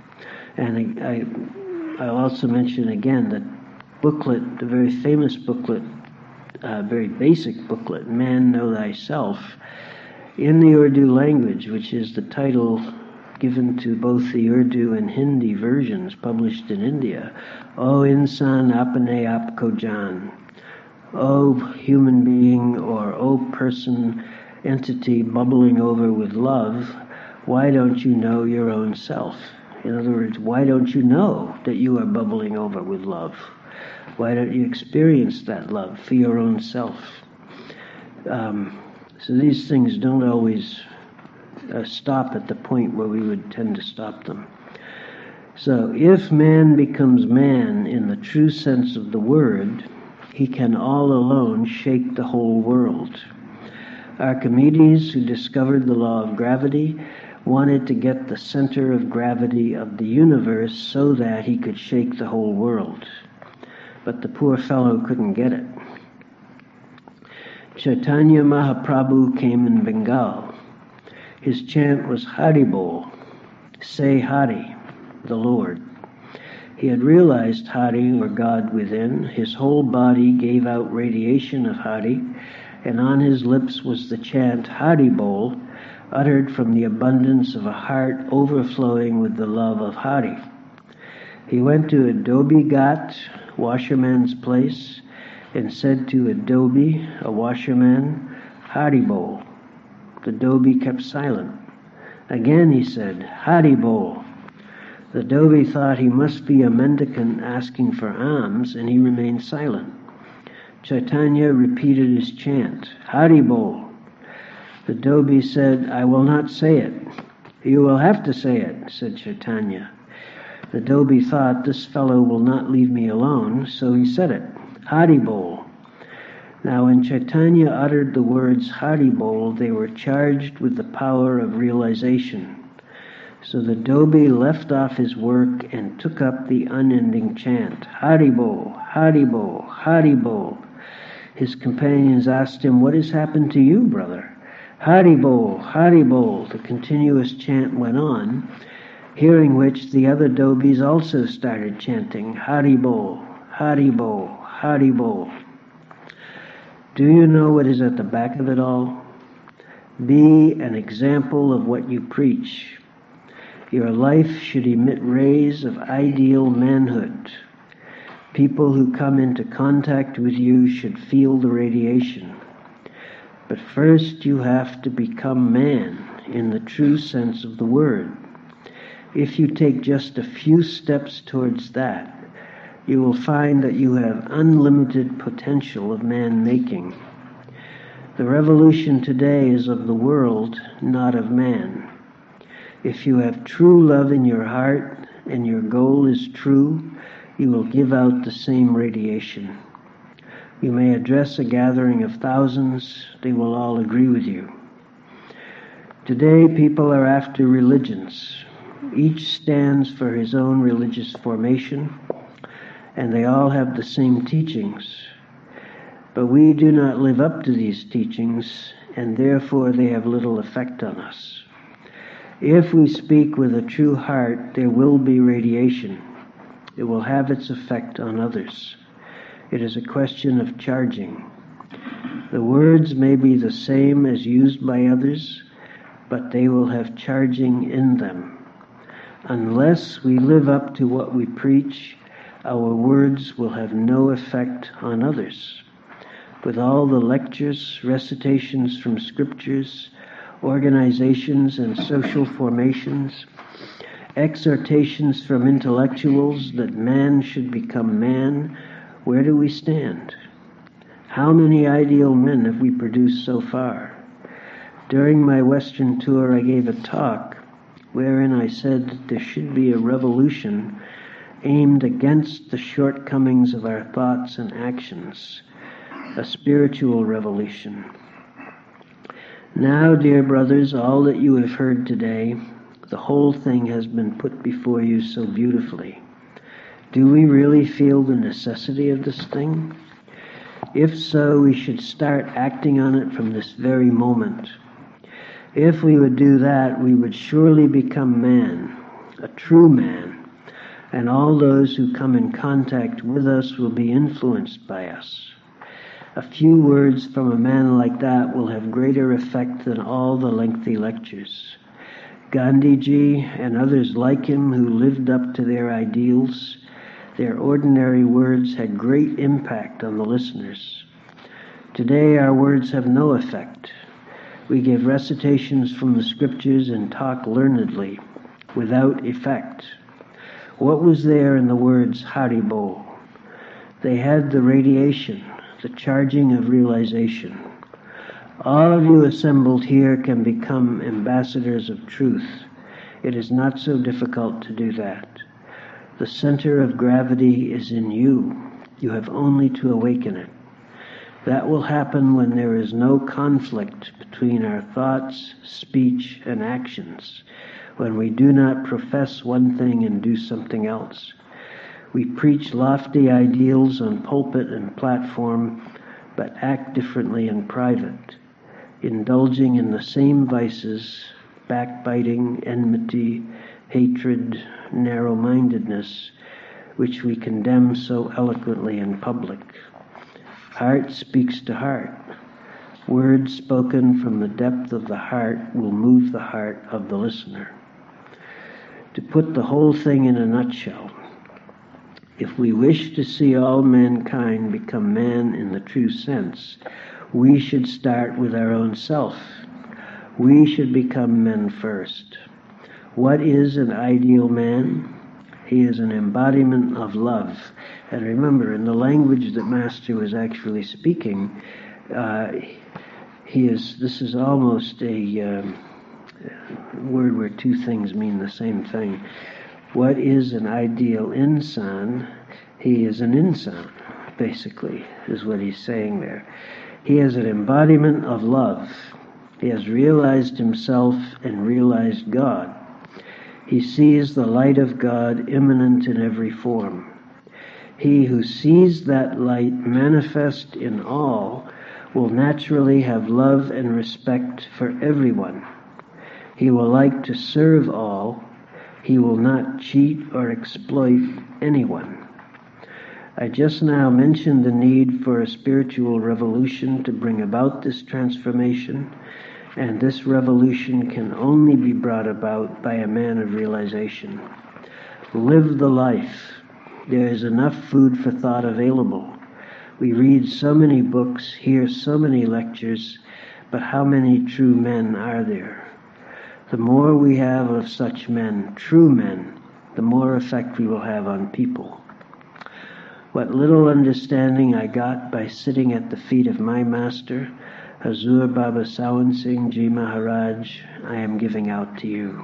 And I, I'll also mention again that booklet, the very famous booklet, uh, very basic booklet, Man Know Thyself, in the Urdu language, which is the title given to both the Urdu and Hindi versions published in India. O insan apne aap ko jaan. O human being or O person, entity bubbling over with love, why don't you know your own self? In other words, why don't you know that you are bubbling over with love? Why don't you experience that love for your own self? Um, so these things don't always uh, stop at the point where we would tend to stop them. So if man becomes man in the true sense of the word, he can all alone shake the whole world. Archimedes, who discovered the law of gravity, wanted to get the center of gravity of the universe so that he could shake the whole world. But the poor fellow couldn't get it. Chaitanya Mahaprabhu came in Bengal. His chant was Haribol, say Hari, the Lord. He had realized Hari, or God within. His whole body gave out radiation of Hari, and on his lips was the chant Haribol, uttered from the abundance of a heart overflowing with the love of Hari. He went to a Dhobi Ghat, washerman's place, and said to a Dhobi, a washerman, Haribol. The Dhobi kept silent. Again he said, Haribol. The Dhobi thought he must be a mendicant asking for alms, and he remained silent. Chaitanya repeated his chant, Haribol. The Dhobi said, I will not say it. You will have to say it, said Chaitanya. The Dhobi thought, this fellow will not leave me alone, so he said it, Haribol. Now, when Chaitanya uttered the words Haribol, they were charged with the power of realization. So the Dhobi left off his work and took up the unending chant, Haribol, Haribol, Haribol. His companions asked him, What has happened to you, brother? Haribol, Haribol. The continuous chant went on, hearing which the other Dhobis also started chanting, Haribol, Haribol, Haribol. Do you know what is at the back of it all? Be an example of what you preach. Your life should emit rays of ideal manhood. People who come into contact with you should feel the radiation. But first, you have to become man in the true sense of the word. If you take just a few steps towards that, you will find that you have unlimited potential of man making. The revolution today is of the world, not of man. If you have true love in your heart and your goal is true, you will give out the same radiation. You may address a gathering of thousands, they will all agree with you. Today, people are after religions. Each stands for his own religious formation, and they all have the same teachings. But we do not live up to these teachings, and therefore they have little effect on us. If we speak with a true heart, there will be radiation. It will have its effect on others. It is a question of charging. The words may be the same as used by others, but they will have charging in them. Unless we live up to what we preach, our words will have no effect on others. With all the lectures, recitations from scriptures, organizations and social formations, exhortations from intellectuals that man should become man, where do we stand? How many ideal men have we produced so far? During my Western tour, I gave a talk wherein I said that there should be a revolution aimed against the shortcomings of our thoughts and actions, a spiritual revolution. Now, dear brothers, all that you have heard today, the whole thing has been put before you so beautifully. Do we really feel the necessity of this thing? If so, we should start acting on it from this very moment. If we would do that, we would surely become man, a true man, and all those who come in contact with us will be influenced by us. A few words from a man like that will have greater effect than all the lengthy lectures. Gandhiji and others like him who lived up to their ideals, their ordinary words had great impact on the listeners. Today, our words have no effect. We give recitations from the scriptures and talk learnedly, without effect. What was there in the words Haribol? They had the radiation, the charging of realization. All of you assembled here can become ambassadors of truth. It is not so difficult to do that. The center of gravity is in you. You have only to awaken it. That will happen when there is no conflict between our thoughts, speech, and actions, when we do not profess one thing and do something else. We preach lofty ideals on pulpit and platform, but act differently in private, indulging in the same vices backbiting, enmity, hatred, narrow mindedness, which we condemn so eloquently in public. Heart speaks to heart. Words spoken from the depth of the heart will move the heart of the listener. To put the whole thing in a nutshell, if we wish to see all mankind become man in the true sense, we should start with our own self. We should become men first. What is an ideal man? He is an embodiment of love. And remember, in the language that Master was actually speaking, uh, he is. This is almost a um, word where two things mean the same thing. What is an ideal insan? He is an insan, basically, is what he's saying there. He is an embodiment of love. He has realized himself and realized God. He sees the light of God immanent in every form. He who sees that light manifest in all will naturally have love and respect for everyone. He will like to serve all. He will not cheat or exploit anyone. I just now mentioned the need for a spiritual revolution to bring about this transformation and this revolution can only be brought about by a man of realization. Live the life. There is enough food for thought available. We read so many books, hear so many lectures, but how many true men are there? The more we have of such men, true men, the more effect we will have on people. What little understanding I got by sitting at the feet of my master Hazur Baba Sawan Singh Ji Maharaj, I am giving out to you.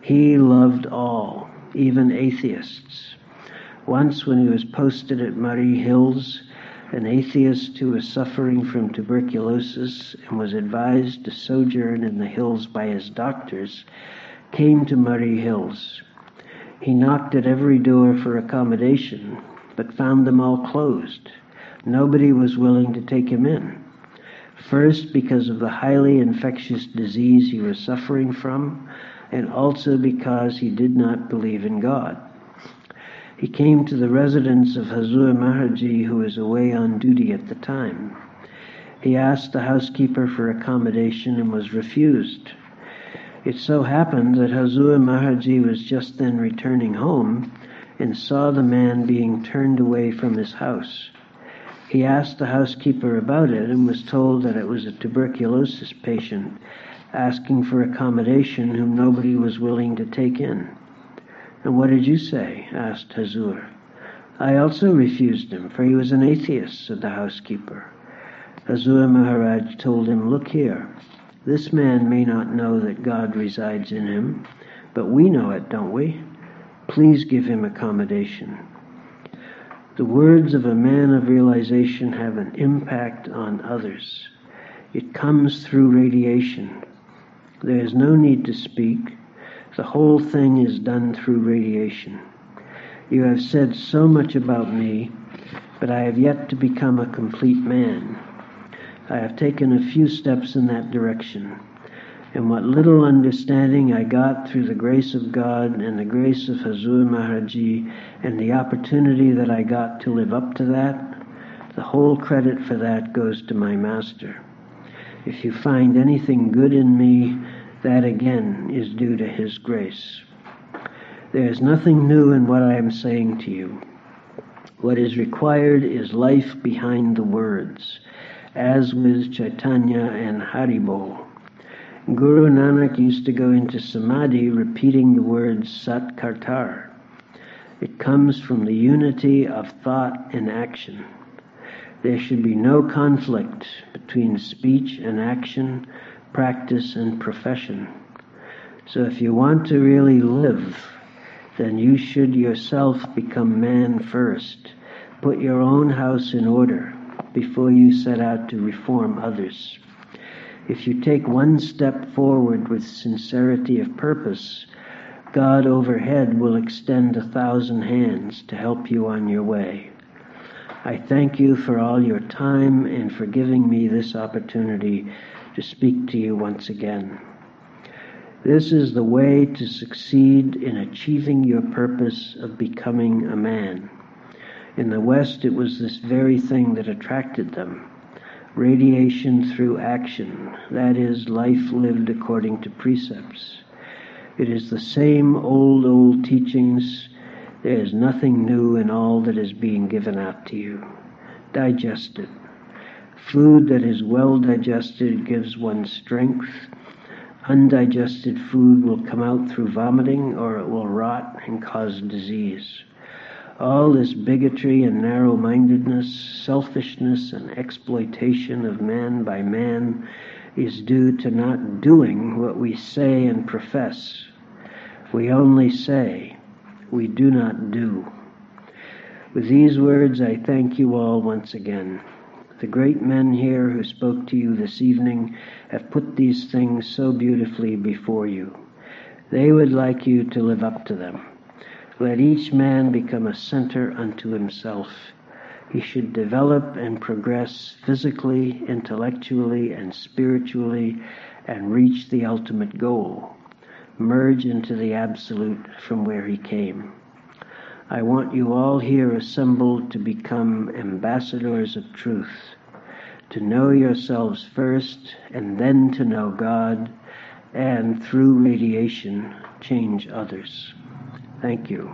He loved all, even atheists. Once, when he was posted at Murree Hills, an atheist who was suffering from tuberculosis and was advised to sojourn in the hills by his doctors came to Murree Hills. He knocked at every door for accommodation, but found them all closed. Nobody was willing to take him in. First, because of the highly infectious disease he was suffering from, and also because he did not believe in God. He came to the residence of Hazur Maharji, who was away on duty at the time. He asked the housekeeper for accommodation and was refused. It so happened that Hazur Maharji was just then returning home and saw the man being turned away from his house. He asked the housekeeper about it and was told that it was a tuberculosis patient asking for accommodation whom nobody was willing to take in. What did you say? asked Hazur. I also refused him, for he was an atheist, said the housekeeper. Hazur Maharaj told him, Look here, this man may not know that God resides in him, but we know it, don't we? Please give him accommodation. The words of a man of realization have an impact on others. It comes through radiation. There is no need to speak. The whole thing is done through radiation. You have said so much about me, but I have yet to become a complete man. I have taken a few steps in that direction and what little understanding I got through the grace of God and the grace of Hazur Maharaji and the opportunity that I got to live up to that, the whole credit for that goes to my master. If you find anything good in me, that again is due to his grace. There is nothing new in what I am saying to you. What is required is life behind the words, as with Chaitanya and Haribol. Guru Nanak used to go into samadhi repeating the words Sat Kartar. It comes from the unity of thought and action. There should be no conflict between speech and action, practice and profession. So if you want to really live, then you should yourself become man first. Put your own house in order. before you set out to reform others. If you take one step forward with sincerity of purpose, God overhead will extend a thousand hands to help you on your way. I thank you for all your time and for giving me this opportunity to speak to you once again. This is the way to succeed in achieving your purpose of becoming a man. In the West, it was this very thing that attracted them radiation through action, that is, life lived according to precepts. It is the same old, old teachings. There is nothing new in all that is being given out to you. Digest it. Food that is well digested gives one strength. Undigested food will come out through vomiting or it will rot and cause disease. All this bigotry and narrow mindedness, selfishness and exploitation of man by man is due to not doing what we say and profess. We only say, we do not do. With these words, I thank you all once again. The great men here who spoke to you this evening have put these things so beautifully before you. They would like you to live up to them. Let each man become a center unto himself. He should develop and progress physically, intellectually, and spiritually and reach the ultimate goal merge into the absolute from where he came. I want you all here assembled to become ambassadors of truth, to know yourselves first and then to know God, and through radiation, change others. Thank you.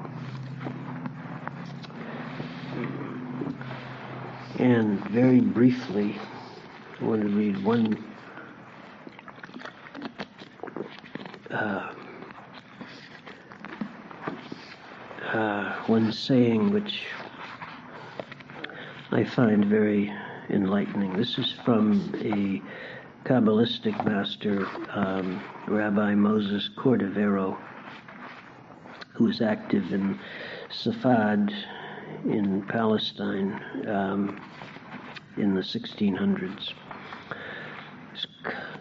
And very briefly, I want to read one uh, uh, one saying which I find very enlightening. This is from a Kabbalistic master, um, Rabbi Moses Cordovero, who was active in Safad in Palestine um, in the 1600s. It's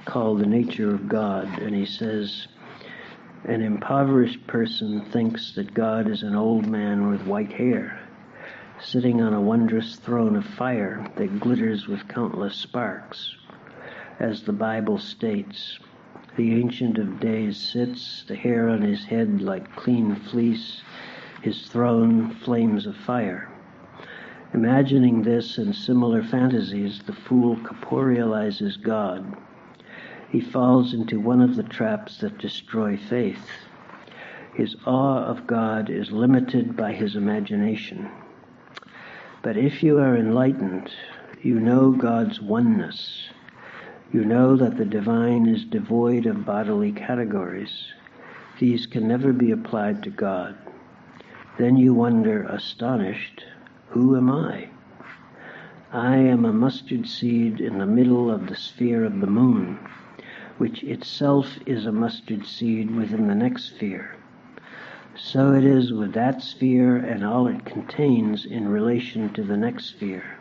called The Nature of God, and he says, an impoverished person thinks that God is an old man with white hair, sitting on a wondrous throne of fire that glitters with countless sparks. As the Bible states, the Ancient of Days sits, the hair on his head like clean fleece, his throne flames of fire. Imagining this and similar fantasies, the fool corporealizes God he falls into one of the traps that destroy faith. His awe of God is limited by his imagination. But if you are enlightened, you know God's oneness. You know that the divine is devoid of bodily categories. These can never be applied to God. Then you wonder, astonished, who am I? I am a mustard seed in the middle of the sphere of the moon which itself is a mustard seed within the next sphere. So it is with that sphere and all it contains in relation to the next sphere.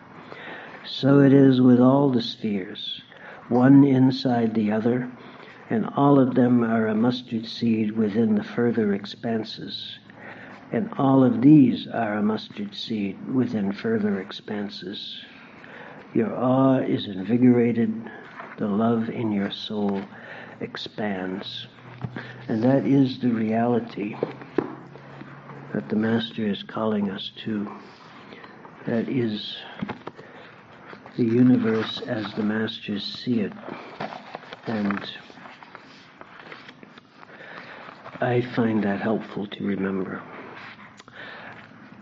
So it is with all the spheres, one inside the other, and all of them are a mustard seed within the further expanses. And all of these are a mustard seed within further expanses. Your awe is invigorated the love in your soul expands. And that is the reality that the Master is calling us to. That is the universe as the Masters see it. And I find that helpful to remember.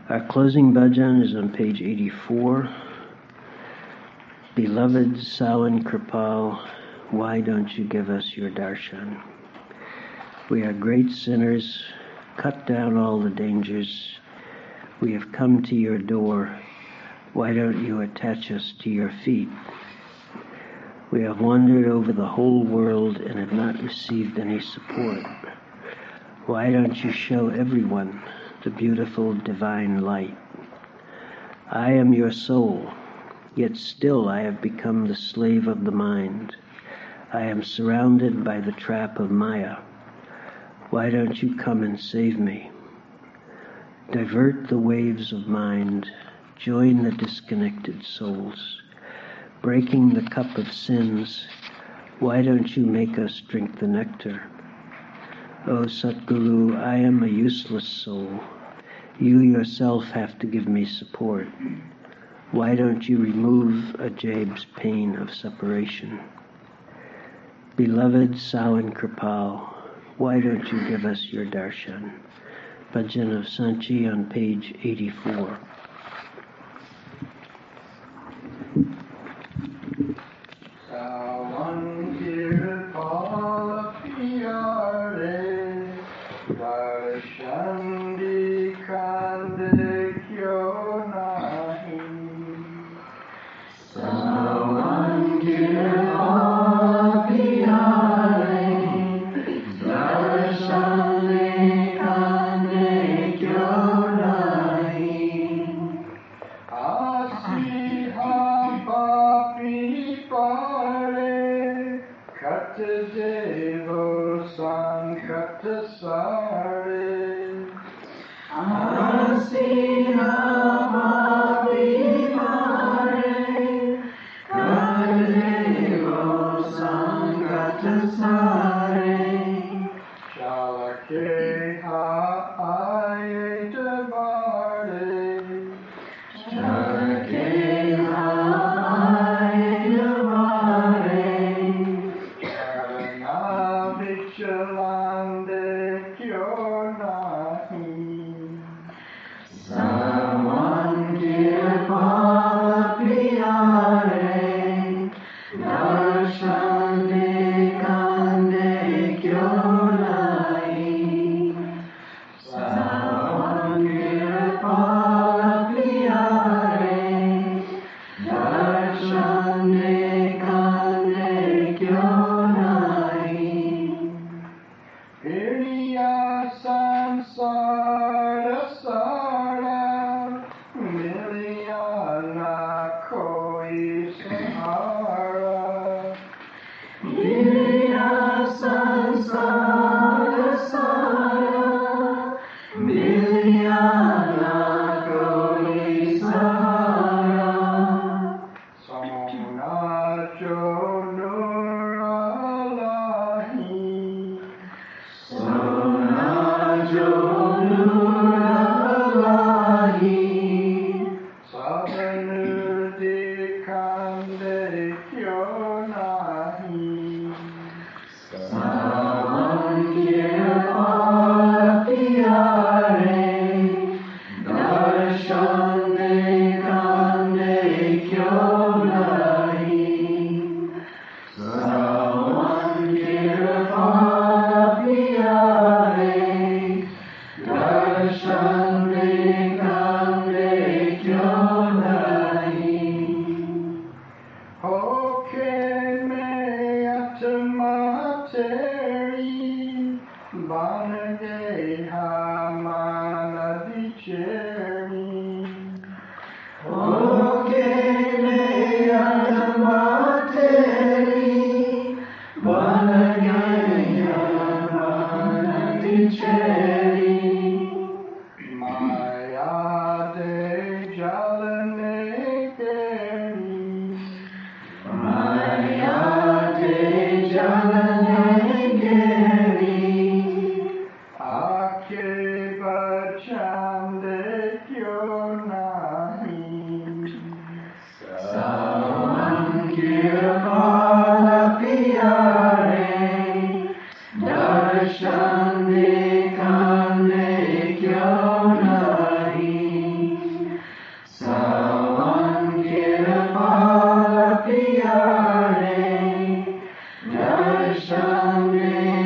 Our closing bhajan is on page 84. Beloved Sawan Kirpal, why don't you give us your darshan? We are great sinners. Cut down all the dangers. We have come to your door. Why don't you attach us to your feet? We have wandered over the whole world and have not received any support. Why don't you show everyone the beautiful divine light? I am your soul. Yet still I have become the slave of the mind. I am surrounded by the trap of Maya. Why don't you come and save me? Divert the waves of mind, join the disconnected souls. Breaking the cup of sins, why don't you make us drink the nectar? O Satguru, I am a useless soul. You yourself have to give me support. Why don't you remove Ajaib's pain of separation? Beloved Sawan Kirpal, why don't you give us your darshan? Bhajan of Sanchi on page 84. Darshan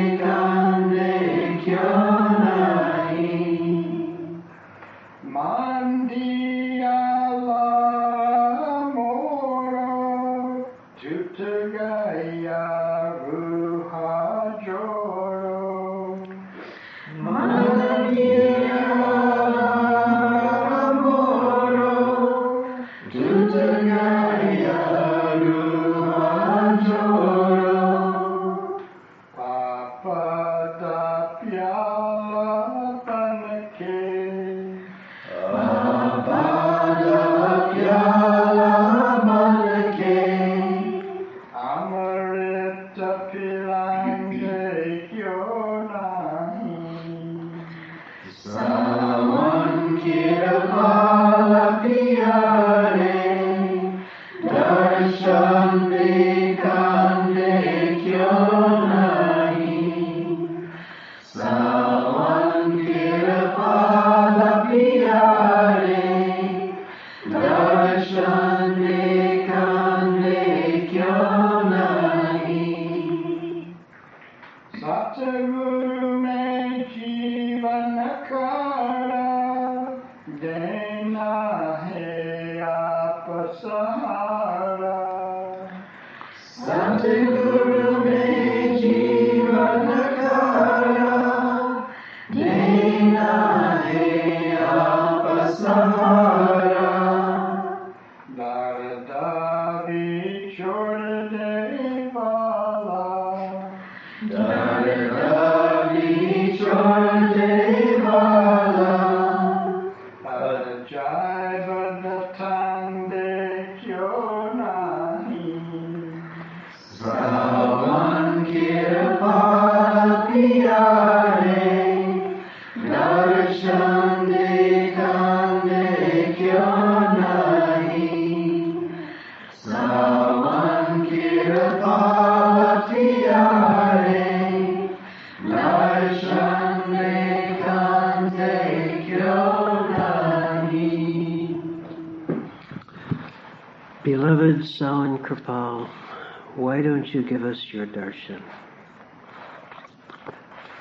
darshan?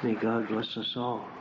May God bless us all.